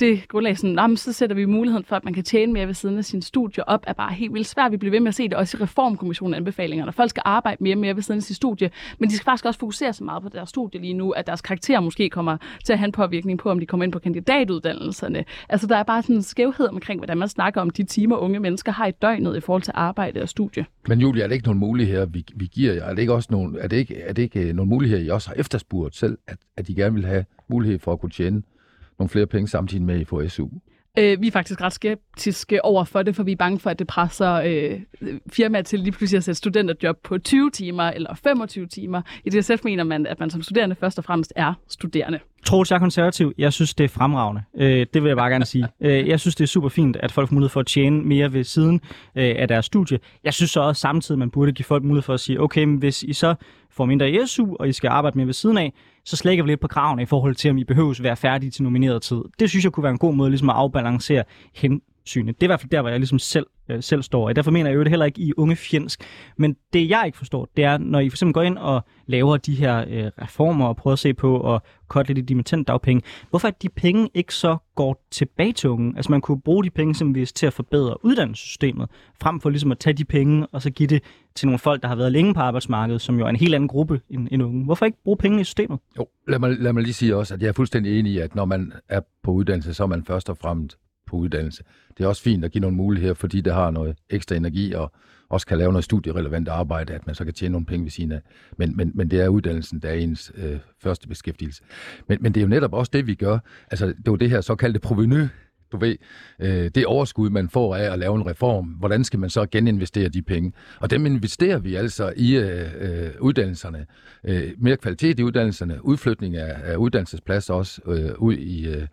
C: det grundlag, sådan, så sætter vi muligheden for, at man kan tjene mere ved siden af sin studie op, er bare helt vildt svært. Vi bliver ved med at se det også i reformkommissionen anbefalingerne. Folk skal arbejde mere og mere ved siden af sin studie, men de skal faktisk også fokusere så meget på deres studie lige nu, at deres karakterer måske kommer til at have en påvirkning på, om de kommer ind på kandidatuddannelserne. Altså der er bare sådan en skævhed omkring, hvordan man snakker om de timer, unge mennesker har i døgnet i forhold til arbejde og studie.
D: Men Julie, er det ikke nogle muligheder, vi, vi giver jer? Er det ikke også nogle, er det ikke, er det ikke øh, nogle muligheder, I også har efterspurgt selv, at, at I gerne vil have mulighed for at kunne tjene nogle flere penge samtidig med, at I får SU?
C: Øh, vi er faktisk ret skeptiske over for det, for vi er bange for, at det presser øh, firmaer til lige pludselig at sætte studenterjob på 20 timer eller 25 timer. I DSF mener man, at man som studerende først og fremmest er studerende.
A: Troels, jeg er konservativ. Jeg synes, det er fremragende. Øh, det vil jeg bare gerne sige. Øh, jeg synes, det er super fint, at folk får mulighed for at tjene mere ved siden øh, af deres studie. Jeg synes så også samtidig, man burde give folk mulighed for at sige, okay, men hvis I så får mindre i SU, og I skal arbejde mere ved siden af, så slækker vi lidt på kravene i forhold til, om I behøves være færdige til nomineret tid. Det synes jeg kunne være en god måde ligesom at afbalancere hen, synet. Det er i hvert fald der, hvor jeg ligesom selv, øh, selv står. Og derfor mener jeg jo det heller ikke i unge fjendsk. Men det jeg ikke forstår, det er, når I for eksempel går ind og laver de her øh, reformer og prøver at se på at kotte lidt i dimittent dagpenge, hvorfor er de penge ikke så går tilbage til unge? Altså man kunne bruge de penge simpelthen til at forbedre uddannelsessystemet, frem for ligesom at tage de penge og så give det til nogle folk, der har været længe på arbejdsmarkedet, som jo er en helt anden gruppe end, end unge. Hvorfor ikke bruge pengene i systemet?
D: Jo, lad mig, lad mig lige sige også, at jeg er fuldstændig enig i, at når man er på uddannelse, så er man først og fremmest på uddannelse. Det er også fint at give nogle muligheder, fordi det har noget ekstra energi og også kan lave noget studierelevant arbejde, at man så kan tjene nogle penge ved siden af. Men, men, men det er uddannelsen, der er ens øh, første beskæftigelse. Men, men det er jo netop også det, vi gør. Altså, det var det her såkaldte proveny, du ved, øh, det overskud, man får af at lave en reform, hvordan skal man så geninvestere de penge? Og dem investerer vi altså i øh, øh uddannelserne. Øh, mere kvalitet i uddannelserne, udflytning af, af uddannelsespladser også øh, ud i, øh,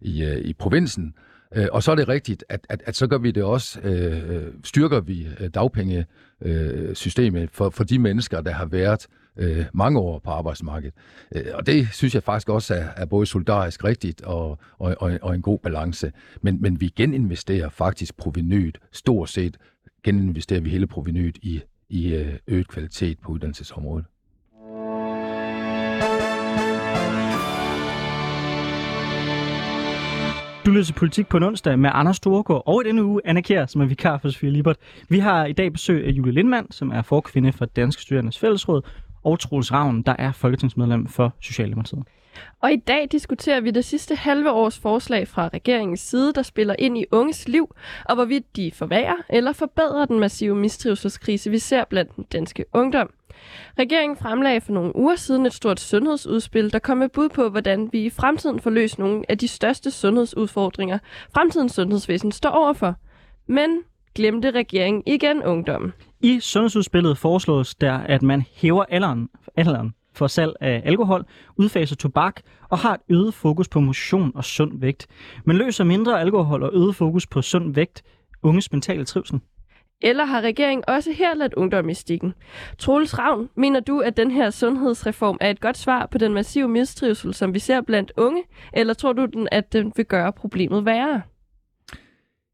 D: i, øh, i provinsen. Øh, og så er det rigtigt, at, at, at så gør vi det også, øh, øh styrker vi øh, dagpengesystemet øh, for, for de mennesker, der har været øh, mange år på arbejdsmarkedet. Øh, og det synes jeg faktisk også er, er både solidarisk rigtigt og, og, og, og en god balance. Men, men vi geninvesterer faktisk provenyet, stort set geninvesterer vi hele provenyet i, i øget kvalitet på uddannelsesområdet.
A: Du lytter til Politik på en onsdag med Anders Storgård og i denne uge Anna Kjær, som er vikar for Sofie Libert. Vi har i dag besøg af Julie Lindmann, som er forkvinde for Danske Studerendes Fællesråd, og Troels Ravn, der er folketingsmedlem for Socialdemokratiet.
B: Og i dag diskuterer vi det sidste halve års forslag fra regeringens side, der spiller ind i unges liv, og hvorvidt de forværrer eller forbedrer den massive mistrivselskrise, vi ser blandt den danske ungdom. Regeringen fremlagde for nogle uger siden et stort sundhedsudspil, der kom med bud på, hvordan vi i fremtiden får løst nogle af de største sundhedsudfordringer, fremtidens sundhedsvæsen står overfor. Men glemte regeringen igen ungdommen.
A: I sundhedsudspillet foreslås der, at man hæver alderen, alderen for salg af alkohol, udfaser tobak og har et øget fokus på motion og sund vægt. Men løser mindre alkohol og øget fokus på sund vægt unges mentale trivsel.
B: Eller har regeringen også her ladt ungdom i stikken? Troels Ravn, mener du, at den her sundhedsreform er et godt svar på den massive mistrivsel, som vi ser blandt unge? Eller tror du, den, at den vil gøre problemet værre?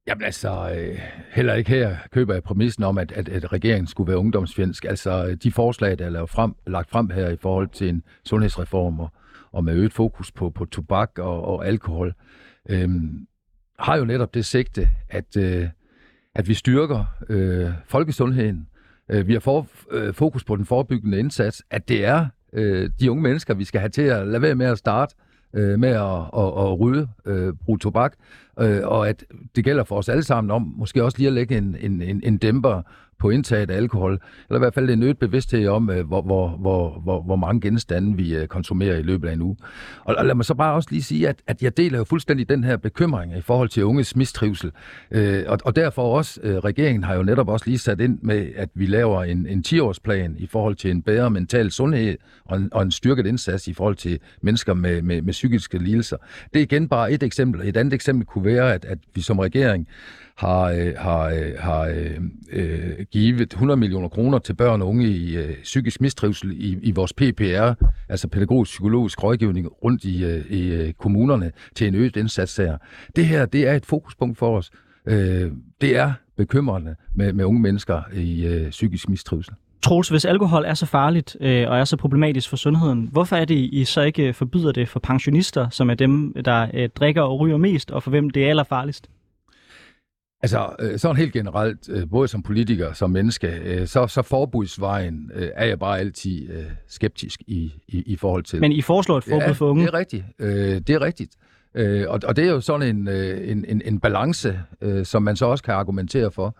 D: Jamen altså, øh, heller ikke her køber jeg præmissen om, at, at, at regeringen skulle være ungdomsfjendsk. Altså, de forslag, der er lagt frem, lagt frem her i forhold til en sundhedsreform og, og med øget fokus på, på tobak og, og alkohol, øhm, har jo netop det sigte, at, øh, at vi styrker øh, folkesundheden. Øh, vi har for, øh, fokus på den forebyggende indsats, at det er øh, de unge mennesker, vi skal have til at lade være med at starte øh, med at, at, at ryge, øh, bruge tobak, øh, og at det gælder for os alle sammen om måske også lige at lægge en, en, en, en dæmper på indtaget af alkohol, eller i hvert fald en øget bevidsthed om, øh, hvor, hvor, hvor, hvor, hvor mange genstande vi øh, konsumerer i løbet af en uge. Og, og lad mig så bare også lige sige, at, at jeg deler jo fuldstændig den her bekymring i forhold til unges mistrivsel. Øh, og, og derfor også, øh, regeringen har jo netop også lige sat ind med, at vi laver en, en 10-årsplan i forhold til en bedre mental sundhed og en, og en styrket indsats i forhold til mennesker med, med, med psykiske lidelser. Det er igen bare et eksempel. Et andet eksempel kunne være, at, at vi som regering har, øh, har, øh, har øh, øh givet 100 millioner kroner til børn og unge i øh, psykisk mistrivsel i, i vores PPR, altså pædagogisk psykologisk rådgivning rundt i, øh, i øh, kommunerne til en øget indsats her. Det her, det er et fokuspunkt for os. Øh, det er bekymrende med, med unge mennesker i øh, psykisk mistrivsel.
A: Troels, hvis alkohol er så farligt øh, og er så problematisk for sundheden, hvorfor er det, I så ikke forbyder det for pensionister, som er dem, der øh, drikker og ryger mest, og for hvem det er allerfarligst?
D: Altså, øh, sådan helt generelt, øh, både som politiker som menneske, øh, så, så forbudsvejen er jeg bare altid skeptisk i, i, i forhold til.
A: Men I foreslår et forbud
D: ja,
A: for unge?
D: det er rigtigt. Det er rigtigt. Og, og det er jo sådan en, en, en, en balance, som man så også kan argumentere for. Øh,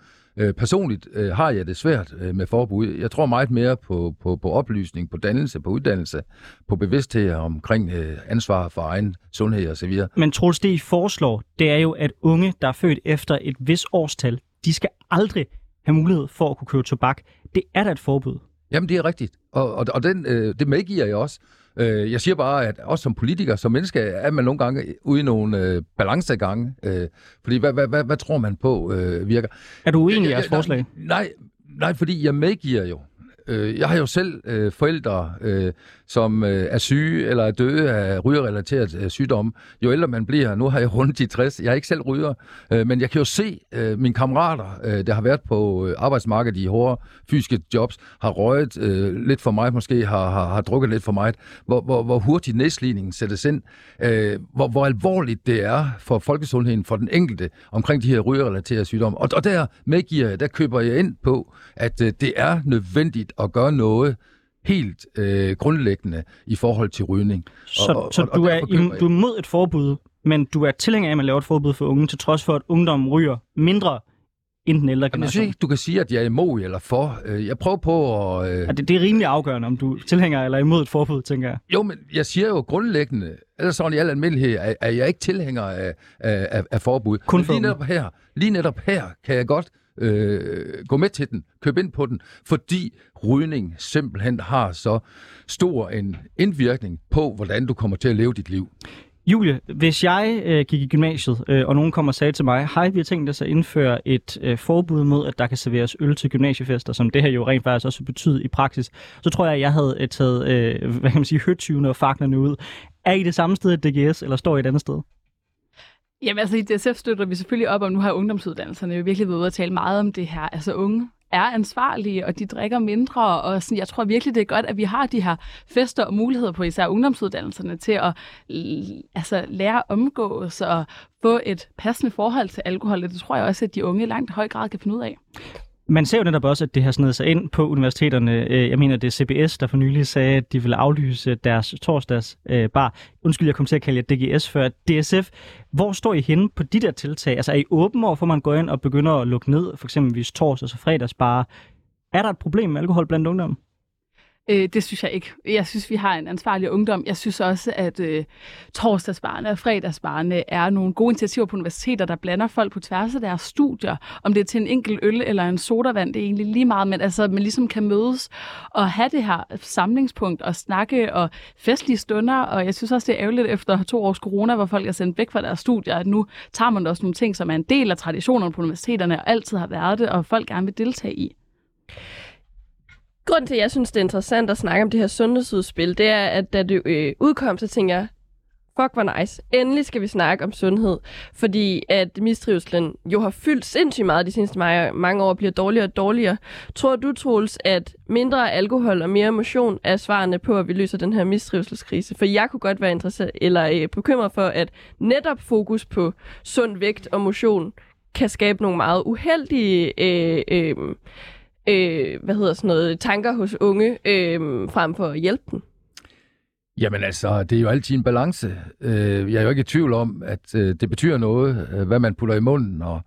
D: personligt øh, har jeg det svært øh, med forbud. Jeg tror meget mere på, på, på oplysning, på dannelse, på uddannelse, på bevidsthed omkring øh, ansvar for egen sundhed osv.
A: Men Troels, det I foreslår, det er jo, at unge, der er født efter et vis årstal, de skal aldrig have mulighed for at kunne købe tobak. Det er da et forbud.
D: Jamen, det er rigtigt. Og, og, og den, øh, det medgiver jeg også. Øh, jeg siger bare, at også som politiker, som menneske, er man nogle gange ude i nogle øh, balancegange. Øh, fordi hvad, hvad, hvad, hvad tror man på øh, virker?
A: Er du uenig i jeres forslag?
D: Nej, nej, fordi jeg medgiver jo, Øh, jeg har jo selv øh, forældre, øh, som øh, er syge eller er døde af rygerrelateret øh, sygdom. Jo ældre man bliver, nu har jeg rundt de 60, jeg er ikke selv ryger, øh, men jeg kan jo se øh, mine kammerater, øh, der har været på øh, arbejdsmarkedet i hårde fysiske jobs, har røget øh, lidt for meget, måske har, har, har drukket lidt for meget, hvor, hvor, hvor hurtigt nedslidningen sættes ind, øh, hvor, hvor alvorligt det er for folkesundheden, for den enkelte, omkring de her rygerrelaterede sygdomme. Og, og der medgiver jeg, der køber jeg ind på, at øh, det er nødvendigt at gøre noget helt øh, grundlæggende i forhold til rygning.
A: Så, og, så og, du, og er, du er mod et forbud, men du er tilhænger af, at man laver et forbud for unge, til trods for, at ungdommen ryger mindre end den ældre generation.
D: Jamen, du kan sige, at jeg er imod eller for. Øh, jeg prøver på at... Øh...
A: Det, det er rimelig afgørende, om du er tilhænger eller imod et forbud, tænker jeg.
D: Jo, men jeg siger jo grundlæggende, eller sådan i al almindelighed, at, jeg ikke tilhænger af, af, af forbud.
A: Kun
D: men lige netop her, lige netop her kan jeg godt øh, gå med til den, købe ind på den, fordi rygning simpelthen har så stor en indvirkning på, hvordan du kommer til at leve dit liv.
A: Julie, hvis jeg øh, gik i gymnasiet, øh, og nogen kommer og sagde til mig, hej, vi har tænkt os at indføre et øh, forbud mod, at der kan serveres øl til gymnasiefester, som det her jo rent faktisk også betyder i praksis, så tror jeg, at jeg havde øh, taget, øh, hvad kan man sige, høtyvene og faklerne ud. Er I det samme sted i DGS, eller står I et andet sted?
C: Jamen altså i DSF støtter vi selvfølgelig op om, nu har ungdomsuddannelserne jo virkelig været ude og tale meget om det her. Altså unge er ansvarlige, og de drikker mindre, og sådan, jeg tror virkelig, det er godt, at vi har de her fester og muligheder på især ungdomsuddannelserne til at altså, lære at omgås og få et passende forhold til alkohol, og det tror jeg også, at de unge i langt høj grad kan finde ud af.
A: Man ser jo netop også, at det har snedet sig ind på universiteterne. Øh, jeg mener, det er CBS, der for nylig sagde, at de ville aflyse deres torsdags øh, bar. Undskyld, jeg kom til at kalde jer DGS før. DSF, hvor står I henne på de der tiltag? Altså er I åben over, for man går ind og begynder at lukke ned, for eksempel torsdags og fredagsbar? Er der et problem med alkohol blandt ungdommen?
C: Øh, det synes jeg ikke. Jeg synes, vi har en ansvarlig ungdom. Jeg synes også, at øh, torsdagsbarne og fredagsbarne er nogle gode initiativer på universiteter, der blander folk på tværs af deres studier. Om det er til en enkelt øl eller en sodavand, det er egentlig lige meget, men altså, man ligesom kan mødes og have det her samlingspunkt og snakke og festlige stunder. Og jeg synes også, det er ærgerligt efter to års corona, hvor folk er sendt væk fra deres studier, at nu tager man også nogle ting, som er en del af traditionerne på universiteterne og altid har været det, og folk gerne vil deltage i.
B: Grunden til, at jeg synes, det er interessant at snakke om det her sundhedsudspil, det er, at da det øh, udkom, så tænker jeg, fuck hvor nice. Endelig skal vi snakke om sundhed, fordi at mistrivselen jo har fyldt sindssygt meget de seneste mange, år, bliver dårligere og dårligere. Tror du, Troels, at mindre alkohol og mere motion er svarene på, at vi løser den her mistrivselskrise? For jeg kunne godt være interesseret eller øh, bekymret for, at netop fokus på sund vægt og motion kan skabe nogle meget uheldige øh, øh, øh, hvad hedder sådan noget, tanker hos unge, øh, frem for at hjælpe dem?
D: Jamen altså, det er jo altid en balance. Øh, jeg er jo ikke i tvivl om, at øh, det betyder noget, øh, hvad man putter i munden, og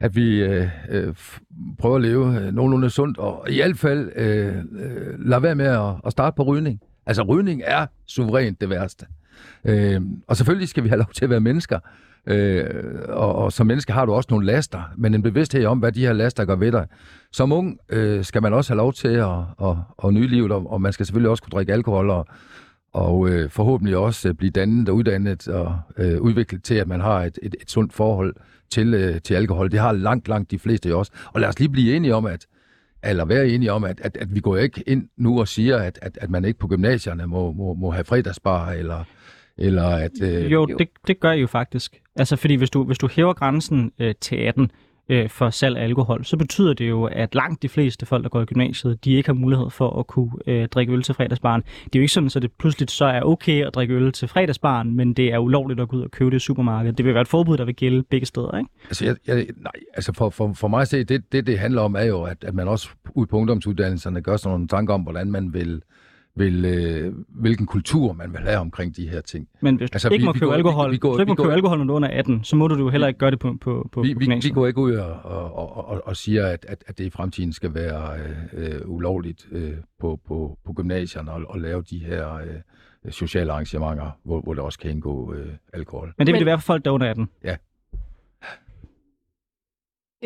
D: at vi øh, øh, prøver at leve øh, nogenlunde sundt, og i hvert fald øh, øh, lade være med at, at starte på rygning. Altså, rygning er suverænt det værste. Øh, og selvfølgelig skal vi have lov til at være mennesker, Øh, og, og som menneske har du også nogle laster, men en bevidsthed om, hvad de her laster gør ved dig. Som ung øh, skal man også have lov til at, at, at nyde livet, og, og man skal selvfølgelig også kunne drikke alkohol, og, og øh, forhåbentlig også øh, blive dannet og uddannet og øh, udviklet til, at man har et, et, et sundt forhold til, øh, til alkohol. Det har langt, langt de fleste jo også. Og lad os lige blive enige om, at eller være enige om, at, at, at vi går ikke ind nu og siger, at, at, at man ikke på gymnasierne må, må, må have fredagsbar, eller eller at,
A: øh, jo, jo. Det, det gør I jo faktisk. Altså, fordi hvis du, hvis du hæver grænsen øh, til 18 øh, for salg af alkohol, så betyder det jo, at langt de fleste folk, der går i gymnasiet, de ikke har mulighed for at kunne øh, drikke øl til fredagsbaren. Det er jo ikke sådan, at det pludselig så er okay at drikke øl til fredagsbaren, men det er ulovligt at gå ud og købe det i supermarkedet. Det vil være et forbud, der vil gælde begge steder, ikke?
D: Altså, jeg, jeg, nej, altså for, for, for mig at se, det, det, det handler om, er jo, at, at man også ud på ungdomsuddannelserne gør sådan nogle tanker om, hvordan man vil vil, øh, hvilken kultur man vil have omkring de her ting.
A: Men hvis altså, du ikke vi, må købe alkohol, vi, vi går, hvis du ikke må købe alkohol, når du er under 18, så må du jo heller ikke gøre det på, på, på,
D: vi,
A: på
D: vi, vi går ikke ud og, og, og, og siger, at, at, at det i fremtiden skal være øh, øh, ulovligt øh, på, på, på gymnasierne og, og lave de her øh, sociale arrangementer, hvor, hvor der også kan indgå øh, alkohol.
A: Men det vil det være for folk, der er under 18?
D: Ja.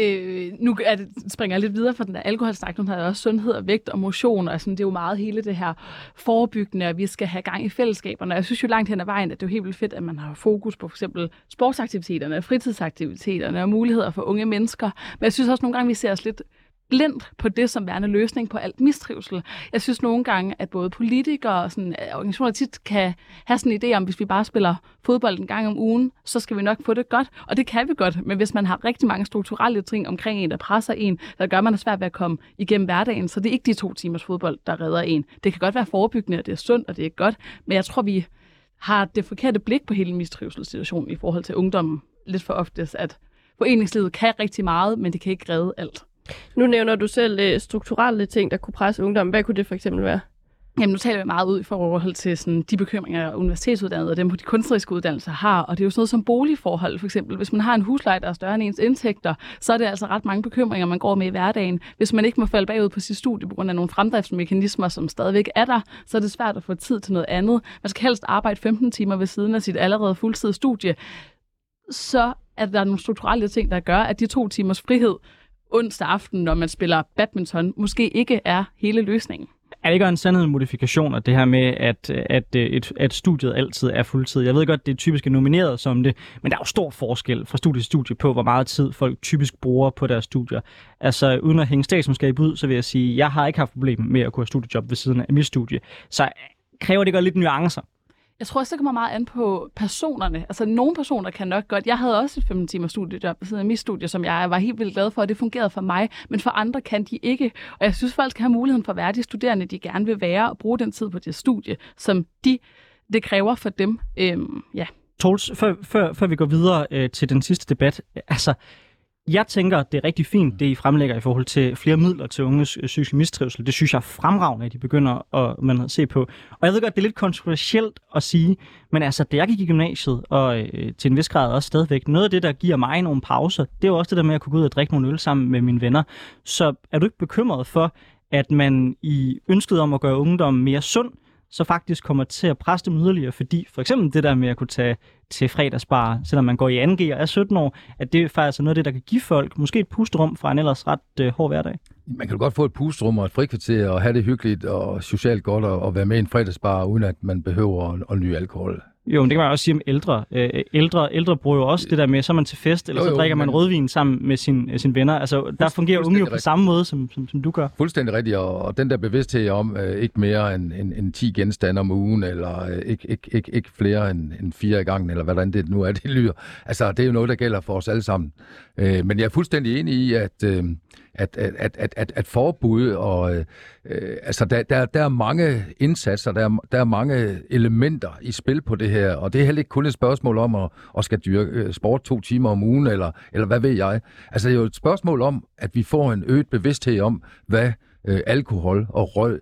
C: Øh, nu er det, springer jeg lidt videre fra den der alkoholsnak. Nu har jeg også sundhed og vægt og motion, og sådan, det er jo meget hele det her forebyggende, og vi skal have gang i fællesskaberne. Jeg synes jo langt hen ad vejen, at det er jo helt vildt fedt, at man har fokus på for eksempel sportsaktiviteterne, fritidsaktiviteterne og muligheder for unge mennesker. Men jeg synes også nogle gange, vi ser os lidt blindt på det som værende løsning på alt mistrivsel. Jeg synes nogle gange, at både politikere og sådan, øh, organisationer tit kan have sådan en idé om, hvis vi bare spiller fodbold en gang om ugen, så skal vi nok få det godt. Og det kan vi godt, men hvis man har rigtig mange strukturelle ting omkring en, der presser en, der gør man det svært ved at komme igennem hverdagen, så det er ikke de to timers fodbold, der redder en. Det kan godt være forebyggende, og det er sundt, og det er godt, men jeg tror, vi har det forkerte blik på hele mistrivselssituationen i forhold til ungdommen lidt for ofte, at foreningslivet kan rigtig meget, men det kan ikke redde alt.
B: Nu nævner du selv øh, strukturelle ting, der kunne presse ungdom. Hvad kunne det for eksempel være?
C: Jamen, nu taler vi meget ud i forhold til sådan, de bekymringer, universitetsuddannede og dem på de kunstneriske uddannelser har. Og det er jo sådan noget som boligforhold, for eksempel. Hvis man har en husleje, der er større end ens indtægter, så er det altså ret mange bekymringer, man går med i hverdagen. Hvis man ikke må falde bagud på sit studie på grund af nogle fremdriftsmekanismer, som stadigvæk er der, så er det svært at få tid til noget andet. Man skal helst arbejde 15 timer ved siden af sit allerede fuldtidsstudie. Så er der nogle strukturelle ting, der gør, at de to timers frihed onsdag aften, når man spiller badminton, måske ikke er hele løsningen.
A: Er det ikke en sandhed modifikation, at det her med, at, at, øh, et, at studiet altid er fuldtid? Jeg ved godt, det er typisk nomineret som det, men der er jo stor forskel fra studie til studie på, hvor meget tid folk typisk bruger på deres studier. Altså, uden at hænge statsmandskab ud, så vil jeg sige, at jeg har ikke haft problemer med at kunne have studiejob ved siden af mit studie. Så kræver det godt lidt nuancer.
C: Jeg tror også, det kommer meget an på personerne. Altså, nogle personer kan nok godt... Jeg havde også et 15 timers studiejob ved siden af mit studie, som jeg var helt vildt glad for, og det fungerede for mig. Men for andre kan de ikke. Og jeg synes, folk skal have muligheden for at være de studerende, de gerne vil være, og bruge den tid på det studie, som de, det kræver for dem. Øhm, ja.
A: Troels, før, før, før vi går videre øh, til den sidste debat, altså, jeg tænker, det er rigtig fint, det I fremlægger i forhold til flere midler til unges øh, psykisk mistrivsel. Det synes jeg er fremragende, at de begynder at man, se på. Og jeg ved godt, det er lidt kontroversielt at sige, men altså, da jeg gik i gymnasiet, og øh, til en vis grad også stadigvæk, noget af det, der giver mig nogle pauser, det er jo også det der med at kunne gå ud og drikke nogle øl sammen med mine venner. Så er du ikke bekymret for, at man i ønsket om at gøre ungdommen mere sund, så faktisk kommer til at presse dem yderligere, fordi for eksempel det der med at kunne tage til fredagsbar, selvom man går i 2G og er 17 år, at det er faktisk noget af det, der kan give folk måske et pusterum fra en ellers ret øh, hård hverdag.
D: Man kan jo godt få et pusterum og et frikvarter og have det hyggeligt og socialt godt og, og være med i en fredagsbar, uden at man behøver at, at nyde alkohol.
A: Jo, men det kan man også sige om ældre. Øh, ældre, ældre bruger jo også det der med, så er man til fest, eller jo, jo, så drikker man men... rødvin sammen med sin, sine venner. Altså, der fungerer unge jo på samme måde, som, som, som du gør.
D: Fuldstændig rigtigt, og, og den der bevidsthed om øh, ikke mere end, end, end 10 genstande om ugen, eller øh, ikke, ikke, ikke, ikke flere end, end fire i gangen, eller hvordan det nu er, det lyder. Altså, det er jo noget, der gælder for os alle sammen. Øh, men jeg er fuldstændig enig i, at... Øh, at, at, at, at, at forbud og øh, øh, altså der, der, der er mange indsatser, der er, der er mange elementer i spil på det her, og det er heller ikke kun et spørgsmål om at, at skal dyrke øh, sport to timer om ugen, eller, eller hvad ved jeg. Altså det er jo et spørgsmål om, at vi får en øget bevidsthed om, hvad øh, alkohol og røg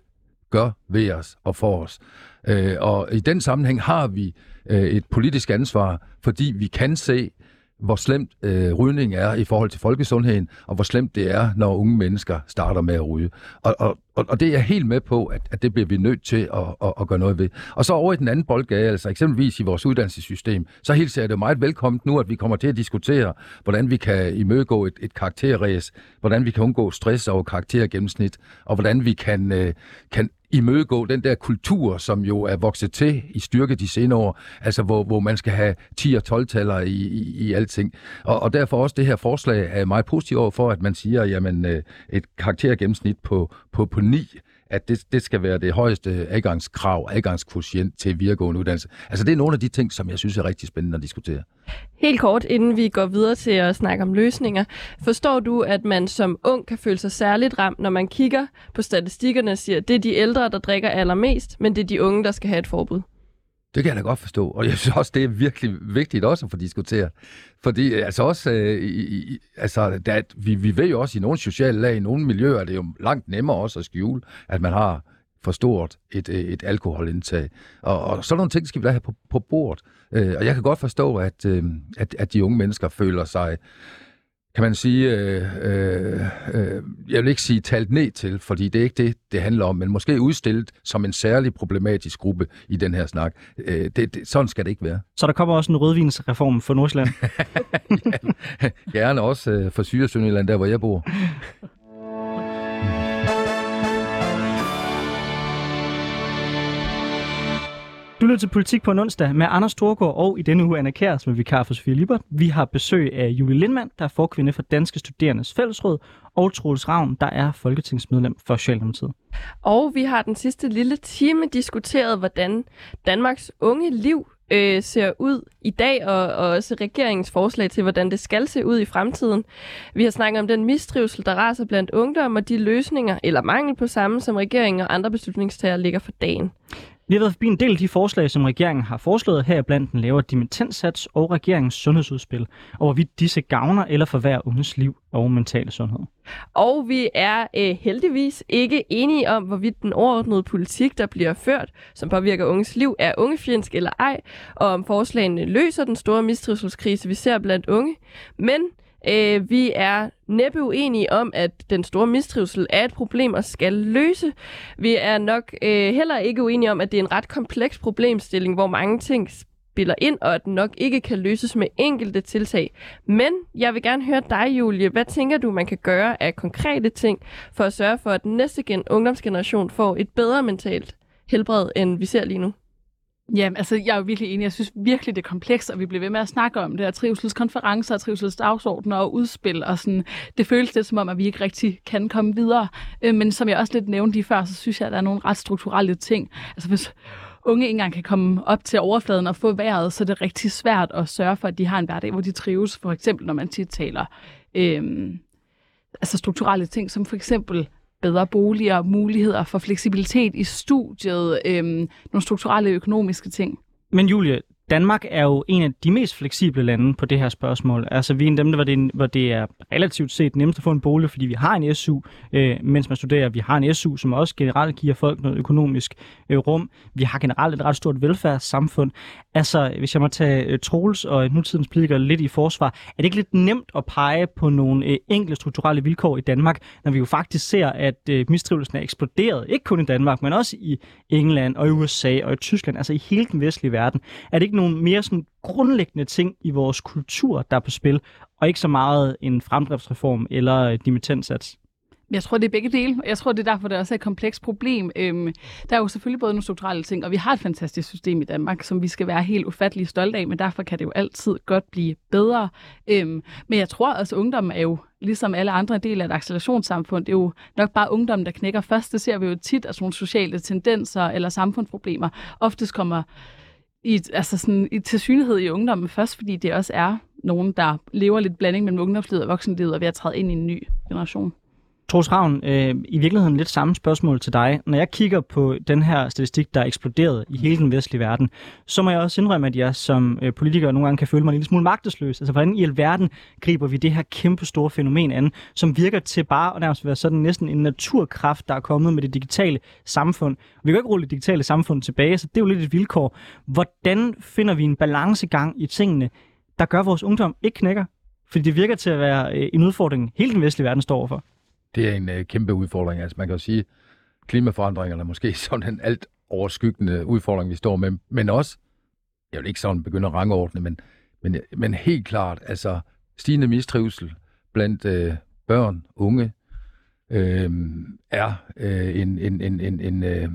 D: gør ved os og for os. Øh, og i den sammenhæng har vi øh, et politisk ansvar, fordi vi kan se, hvor slemt øh, rygning er i forhold til folkesundheden, og hvor slemt det er, når unge mennesker starter med at ryge. Og, og, og det er jeg helt med på, at, at det bliver vi nødt til at, at, at gøre noget ved. Og så over i den anden boldgade, altså eksempelvis i vores uddannelsessystem, så hilser jeg det meget velkommen nu, at vi kommer til at diskutere, hvordan vi kan imødegå et, et karakterræs, hvordan vi kan undgå stress over karaktergennemsnit, og hvordan vi kan, øh, kan imødegå den der kultur, som jo er vokset til i styrke de senere år, altså hvor, hvor man skal have 10 og 12-taller i, i, i alting. Og, og derfor også det her forslag er meget positivt over for, at man siger, jamen øh, et karaktergennemsnit på, på, på 9, at det, det skal være det højeste adgangskrav, adgangskvotient til videregående uddannelse. Altså det er nogle af de ting, som jeg synes er rigtig spændende at diskutere.
B: Helt kort, inden vi går videre til at snakke om løsninger. Forstår du, at man som ung kan føle sig særligt ramt, når man kigger på statistikkerne og siger, at det er de ældre, der drikker allermest, men det er de unge, der skal have et forbud?
D: Det kan jeg da godt forstå, og jeg synes også, det er virkelig vigtigt også at få diskuteret. Fordi øh, altså også, øh, i, altså, der, vi, vi ved jo også, i nogle sociale lag, i nogle miljøer, er det jo langt nemmere også at skjule, at man har for stort et, øh, et alkoholindtag. Og, og sådan nogle ting skal vi da have på, på bordet. Øh, og jeg kan godt forstå, at, øh, at, at de unge mennesker føler sig kan man sige, øh, øh, øh, jeg vil ikke sige talt ned til, fordi det er ikke det, det handler om, men måske udstillet som en særlig problematisk gruppe i den her snak. Øh, det, det, sådan skal det ikke være.
A: Så der kommer også en rødvinsreform for Nordsjælland?
D: ja, gerne også øh, for Syresønderland, der hvor jeg bor.
A: Du lytter til Politik på en onsdag med Anders Storgård og i denne uge Anna Kjær, som er vikar for Sofie Libert. Vi har besøg af Julie Lindmann, der er forkvinde for Danske Studerendes Fællesråd, og Troels Ravn, der er folketingsmedlem for Socialdemokratiet.
B: Og vi har den sidste lille time diskuteret, hvordan Danmarks unge liv øh, ser ud i dag, og, og også regeringens forslag til, hvordan det skal se ud i fremtiden. Vi har snakket om den mistrivsel, der raser blandt ungdom, og de løsninger, eller mangel på samme, som regeringen og andre beslutningstager ligger for dagen.
A: Vi har været forbi en del af de forslag, som regeringen har foreslået her blandt den lavere dimittenssats og regeringens sundhedsudspil, og hvorvidt disse gavner eller forværrer unges liv og mentale sundhed.
B: Og vi er øh, heldigvis ikke enige om, hvorvidt den overordnede politik, der bliver ført, som påvirker unges liv, er ungefjendsk eller ej, og om forslagene løser den store mistrivselskrise, vi ser blandt unge. Men Øh, vi er næppe uenige om, at den store mistrivsel er et problem og skal løse. Vi er nok øh, heller ikke uenige om, at det er en ret kompleks problemstilling, hvor mange ting spiller ind, og at den nok ikke kan løses med enkelte tiltag. Men jeg vil gerne høre dig, Julie. Hvad tænker du, man kan gøre af konkrete ting for at sørge for, at den næste gen- ungdomsgeneration får et bedre mentalt helbred, end vi ser lige nu?
C: Ja, altså jeg er jo virkelig enig. Jeg synes virkelig, det er komplekst, og vi bliver ved med at snakke om det, og trivselskonferencer, og trivselsdagsordner og udspil, og sådan, det føles lidt som om, at vi ikke rigtig kan komme videre. Øh, men som jeg også lidt nævnte lige før, så synes jeg, at der er nogle ret strukturelle ting. Altså hvis unge ikke engang kan komme op til overfladen og få vejret, så det er rigtig svært at sørge for, at de har en hverdag, hvor de trives. For eksempel, når man tit taler øh, altså strukturelle ting, som for eksempel bedre boliger, muligheder for fleksibilitet i studiet, øhm, nogle strukturelle økonomiske ting.
A: Men Julie, Danmark er jo en af de mest fleksible lande på det her spørgsmål. Altså vi er en af dem, hvor det, hvor det er relativt set nemmest at få en bolig, fordi vi har en SU, øh, mens man studerer. Vi har en SU, som også generelt giver folk noget økonomisk øh, rum. Vi har generelt et ret stort velfærdssamfund. Altså, hvis jeg må tage øh, Troels og nutidens politikere lidt i forsvar, er det ikke lidt nemt at pege på nogle øh, enkle strukturelle vilkår i Danmark, når vi jo faktisk ser, at øh, mistrivelsen er eksploderet, ikke kun i Danmark, men også i England og i USA og i Tyskland, altså i hele den vestlige verden. Er det ikke nogle mere sådan grundlæggende ting i vores kultur, der er på spil, og ikke så meget en fremdriftsreform eller dimittentsats?
C: Jeg tror, det er begge dele. Jeg tror, det er derfor, det er også er et komplekst problem. Øhm, der er jo selvfølgelig både nogle strukturelle ting, og vi har et fantastisk system i Danmark, som vi skal være helt ufattelig stolte af, men derfor kan det jo altid godt blive bedre. Øhm, men jeg tror også, at ungdommen er jo, ligesom alle andre dele af et accelerationssamfund, det er jo nok bare ungdommen, der knækker først. Det ser vi jo tit, at sådan nogle sociale tendenser eller samfundsproblemer oftest kommer i, altså sådan, i tilsynlighed i ungdommen først, fordi det også er nogen, der lever lidt blanding mellem ungdomslivet og voksenlivet og ved at træde ind i en ny generation.
A: Troels Ravn, øh, i virkeligheden lidt samme spørgsmål til dig. Når jeg kigger på den her statistik, der er eksploderet i hele den vestlige verden, så må jeg også indrømme, at jeg som øh, politiker nogle gange kan føle mig en lille smule magtesløs. Altså, hvordan i alverden griber vi det her kæmpe store fænomen an, som virker til bare at nærmest være sådan næsten en naturkraft, der er kommet med det digitale samfund. Vi kan ikke rulle det digitale samfund tilbage, så det er jo lidt et vilkår. Hvordan finder vi en balancegang i tingene, der gør, at vores ungdom ikke knækker? Fordi det virker til at være øh, en udfordring, hele den vestlige verden står overfor
D: det er en øh, kæmpe udfordring. Altså man kan jo sige, klimaforandringerne er måske sådan en alt overskyggende udfordring, vi står med, men også, jeg vil ikke sådan begynde at rangordne, men, men, men helt klart, altså stigende mistrivsel blandt øh, børn, unge, øh, er øh, en, en, en, en, en, øh,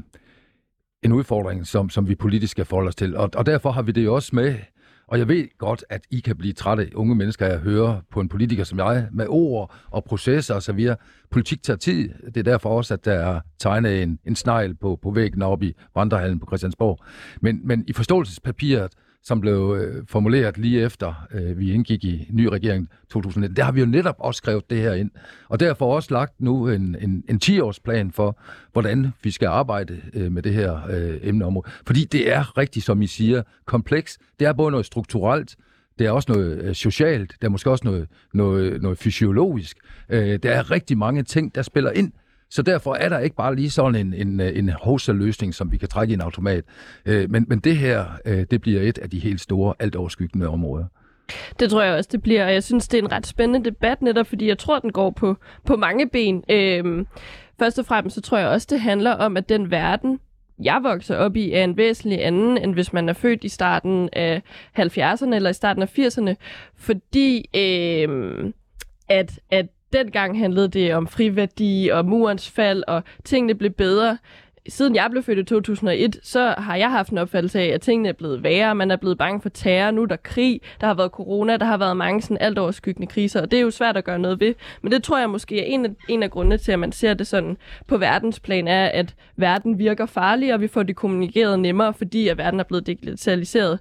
D: en udfordring, som, som vi politisk skal forholde os til. Og, og derfor har vi det jo også med og jeg ved godt, at I kan blive trætte, unge mennesker, at høre på en politiker som jeg, med ord og processer osv. Politik tager tid. Det er derfor også, at der er tegnet en, en snegl på, på væggen oppe i Vandrehallen på Christiansborg. Men, men i forståelsespapiret, som blev øh, formuleret lige efter øh, vi indgik i ny regering 2019. Der har vi jo netop også skrevet det her ind. Og derfor også lagt nu en, en, en 10-årsplan for, hvordan vi skal arbejde øh, med det her øh, emneområde. Fordi det er rigtigt, som I siger, kompleks. Det er både noget strukturelt, det er også noget øh, socialt, det er måske også noget, noget, noget fysiologisk. Øh, der er rigtig mange ting, der spiller ind så derfor er der ikke bare lige sådan en, en, øh, en wholesale-løsning, som vi kan trække i en automat. Øh, men, men det her, øh, det bliver et af de helt store, alt overskyggende områder.
B: Det tror jeg også, det bliver, og jeg synes, det er en ret spændende debat, netop fordi jeg tror, den går på, på mange ben. Øhm, først og fremmest, så tror jeg også, det handler om, at den verden, jeg vokser op i, er en væsentlig anden, end hvis man er født i starten af 70'erne eller i starten af 80'erne, fordi øhm, at, at dengang handlede det om friværdi og murens fald, og tingene blev bedre siden jeg blev født i 2001, så har jeg haft en opfattelse af, at tingene er blevet værre. Man er blevet bange for terror. Nu er der krig. Der har været corona. Der har været mange sådan alt overskyggende kriser. Og det er jo svært at gøre noget ved. Men det tror jeg måske er en af, en af grundene til, at man ser det sådan på verdensplan, er, at verden virker farlig, og vi får det kommunikeret nemmere, fordi at verden er blevet digitaliseret.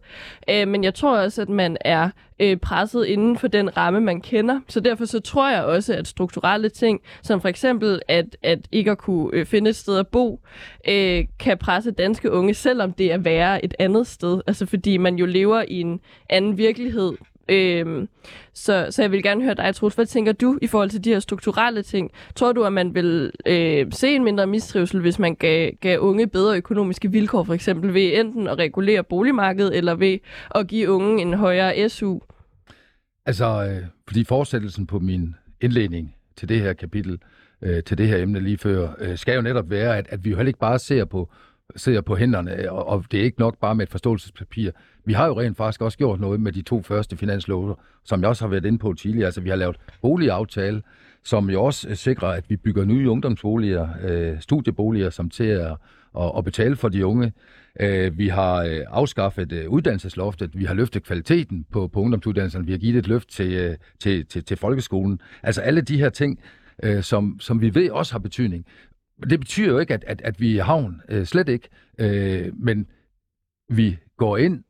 B: Øh, men jeg tror også, at man er øh, presset inden for den ramme, man kender. Så derfor så tror jeg også, at strukturelle ting, som for eksempel at, at ikke at kunne øh, finde et sted at bo, øh, kan presse danske unge, selvom det er værre et andet sted. Altså fordi man jo lever i en anden virkelighed, Øhm, så, så jeg vil gerne høre dig, Troels. Hvad tænker du i forhold til de her strukturelle ting? Tror du, at man vil øh, se en mindre mistrivsel, hvis man gav, gav unge bedre økonomiske vilkår, for eksempel ved enten at regulere boligmarkedet, eller ved at give unge en højere SU?
D: Altså, øh, fordi fortsættelsen på min indledning til det her kapitel, øh, til det her emne lige før, øh, skal jo netop være, at, at vi jo heller ikke bare ser på ser på hænderne, og, og det er ikke nok bare med et forståelsespapir. Vi har jo rent faktisk også gjort noget med de to første finanslove, som jeg også har været inde på tidligere. Altså, vi har lavet boligaftale, som jo også øh, sikrer, at vi bygger nye ungdomsboliger, øh, studieboliger, som til at, at, at betale for de unge. Øh, vi har øh, afskaffet øh, uddannelsesloftet, vi har løftet kvaliteten på, på ungdomsuddannelserne, vi har givet et løft til, øh, til, til, til folkeskolen. Altså alle de her ting, øh, som, som vi ved også har betydning. Det betyder jo ikke, at, at, at vi er havn, øh, slet ikke. Øh, men vi går ind,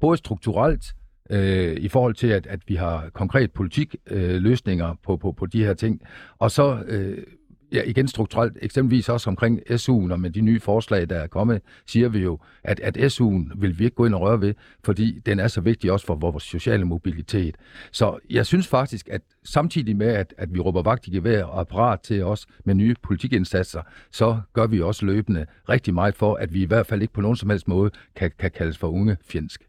D: både strukturelt, øh, i forhold til, at, at vi har konkret politik øh, løsninger på, på, på de her ting, og så øh, ja, igen strukturelt, eksempelvis også omkring SU'en, og med de nye forslag, der er kommet, siger vi jo, at, at SU'en vil vi ikke gå ind og røre ved, fordi den er så vigtig også for vores sociale mobilitet. Så jeg synes faktisk, at samtidig med, at, at vi råber vagt i gevær og er parat til os med nye politikindsatser, så gør vi også løbende rigtig meget for, at vi i hvert fald ikke på nogen som helst måde kan, kan kaldes for unge fjendsk.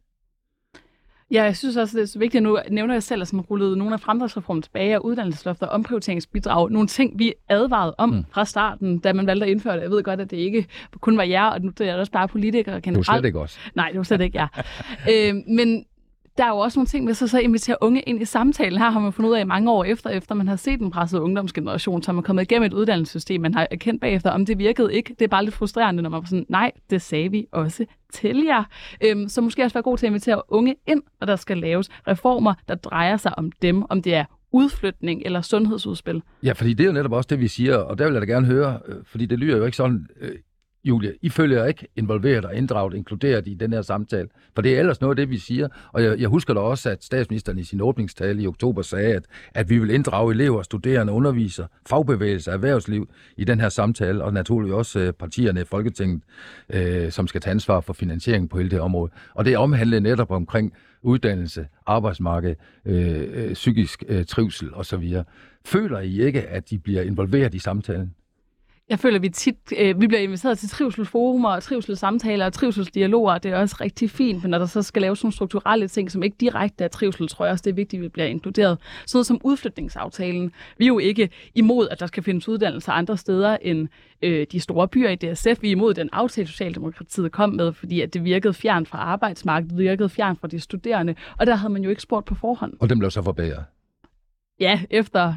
C: Ja, jeg synes også, det er så vigtigt. Nu nævner jeg selv, at man rullede nogle af fremdriftsreformen tilbage, og uddannelseslofter, omprioriteringsbidrag, nogle ting, vi advarede om mm. fra starten, da man valgte at indføre det. Jeg ved godt, at det ikke kun var jer, og nu det er også bare politikere generelt.
D: Det var slet ikke os.
C: Nej, det var slet ikke jer. øh, men der er jo også nogle ting med så at invitere unge ind i samtalen. Her har man fundet ud af mange år efter, efter man har set den pressede ungdomsgeneration, så man kommet igennem et uddannelsessystem, man har erkendt bagefter, om det virkede ikke. Det er bare lidt frustrerende, når man var sådan, nej, det sagde vi også til jer. Øhm, så måske også være god til at invitere unge ind, når der skal laves reformer, der drejer sig om dem, om det er udflytning eller sundhedsudspil.
D: Ja, fordi det er jo netop også det, vi siger, og der vil jeg da gerne høre, øh, fordi det lyder jo ikke sådan øh, Julie, Julia, I følger ikke involveret og inddraget, inkluderet i den her samtale. For det er ellers noget af det, vi siger. Og jeg, jeg husker da også, at statsministeren i sin åbningstale i oktober sagde, at, at vi vil inddrage elever, studerende, undervisere, fagbevægelse, erhvervsliv i den her samtale, og naturligvis også øh, partierne i Folketinget, øh, som skal tage ansvar for finansieringen på hele det område. Og det omhandler netop omkring uddannelse, arbejdsmarked, øh, øh, psykisk øh, trivsel osv. Føler I ikke, at de bliver involveret i samtalen?
C: Jeg føler, at vi tit øh, vi bliver inviteret til trivselsforumer og trivselssamtaler og trivselsdialoger. Det er også rigtig fint, men når der så skal laves nogle strukturelle ting, som ikke direkte er trivsel, tror jeg også, det er vigtigt, at vi bliver inkluderet. Sådan noget som udflytningsaftalen. Vi er jo ikke imod, at der skal findes uddannelser andre steder end øh, de store byer i DSF. Vi er imod den aftale, Socialdemokratiet kom med, fordi at det virkede fjern fra arbejdsmarkedet, det virkede fjern fra de studerende, og der havde man jo ikke spurgt på forhånd.
D: Og den blev så forbedret.
C: Ja, efter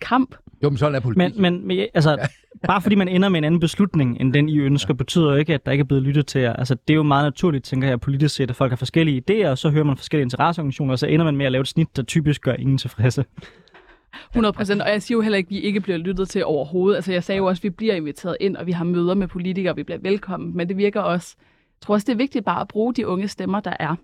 C: kamp.
D: Jo, men sådan er politik.
A: Men, men, men altså, bare fordi man ender med en anden beslutning, end den I ønsker, betyder jo ikke, at der ikke er blevet lyttet til jer. Altså, det er jo meget naturligt, tænker jeg, politisk set, at folk har forskellige idéer, og så hører man forskellige interesseorganisationer, og så ender man med at lave et snit, der typisk gør ingen tilfredse.
C: 100 procent, og jeg siger jo heller ikke, at vi ikke bliver lyttet til overhovedet. Altså, jeg sagde jo også, at vi bliver inviteret ind, og vi har møder med politikere, og vi bliver velkommen, men det virker også, jeg tror også, det er vigtigt bare at bruge de unge stemmer, der er.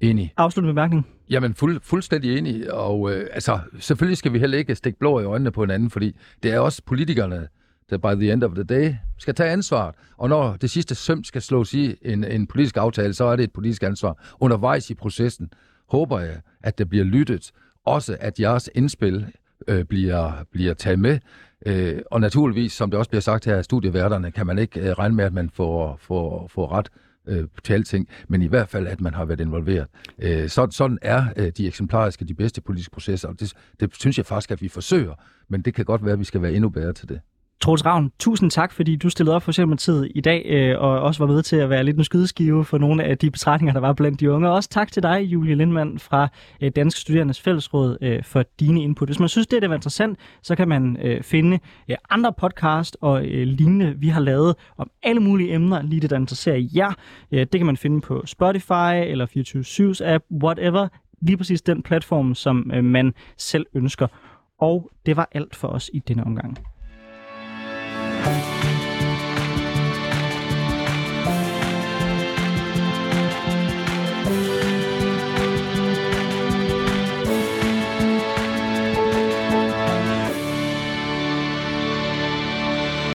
D: Enig.
A: Afsluttende bemærkning.
D: Jamen, fuld, fuldstændig enig. Og øh, altså, selvfølgelig skal vi heller ikke stikke blå i øjnene på hinanden, fordi det er også politikerne, der by the end of the day skal tage ansvar. Og når det sidste søm skal slås i en, en politisk aftale, så er det et politisk ansvar. Undervejs i processen håber jeg, at det bliver lyttet. Også at jeres indspil øh, bliver, bliver taget med. Øh, og naturligvis, som det også bliver sagt her af studieværterne, kan man ikke øh, regne med, at man får, får, får ret øh, til alting, men i hvert fald, at man har været involveret. Øh, så, sådan er øh, de eksemplariske, de bedste politiske processer, og det, det synes jeg faktisk, at vi forsøger, men det kan godt være, at vi skal være endnu bedre til det.
A: Troels Ravn, tusind tak, fordi du stillede op for Socialdemokratiet i dag, øh, og også var med til at være lidt en skydeskive for nogle af de betragtninger, der var blandt de unge. Og også tak til dig, Julie Lindmann fra øh, Danske Studerendes Fællesråd, øh, for dine input. Hvis man synes, det er det var interessant, så kan man øh, finde øh, andre podcast og øh, lignende, vi har lavet om alle mulige emner, lige det, der interesserer jer. Øh, det kan man finde på Spotify eller 24-7's app, whatever. Lige præcis den platform, som øh, man selv ønsker. Og det var alt for os i denne omgang.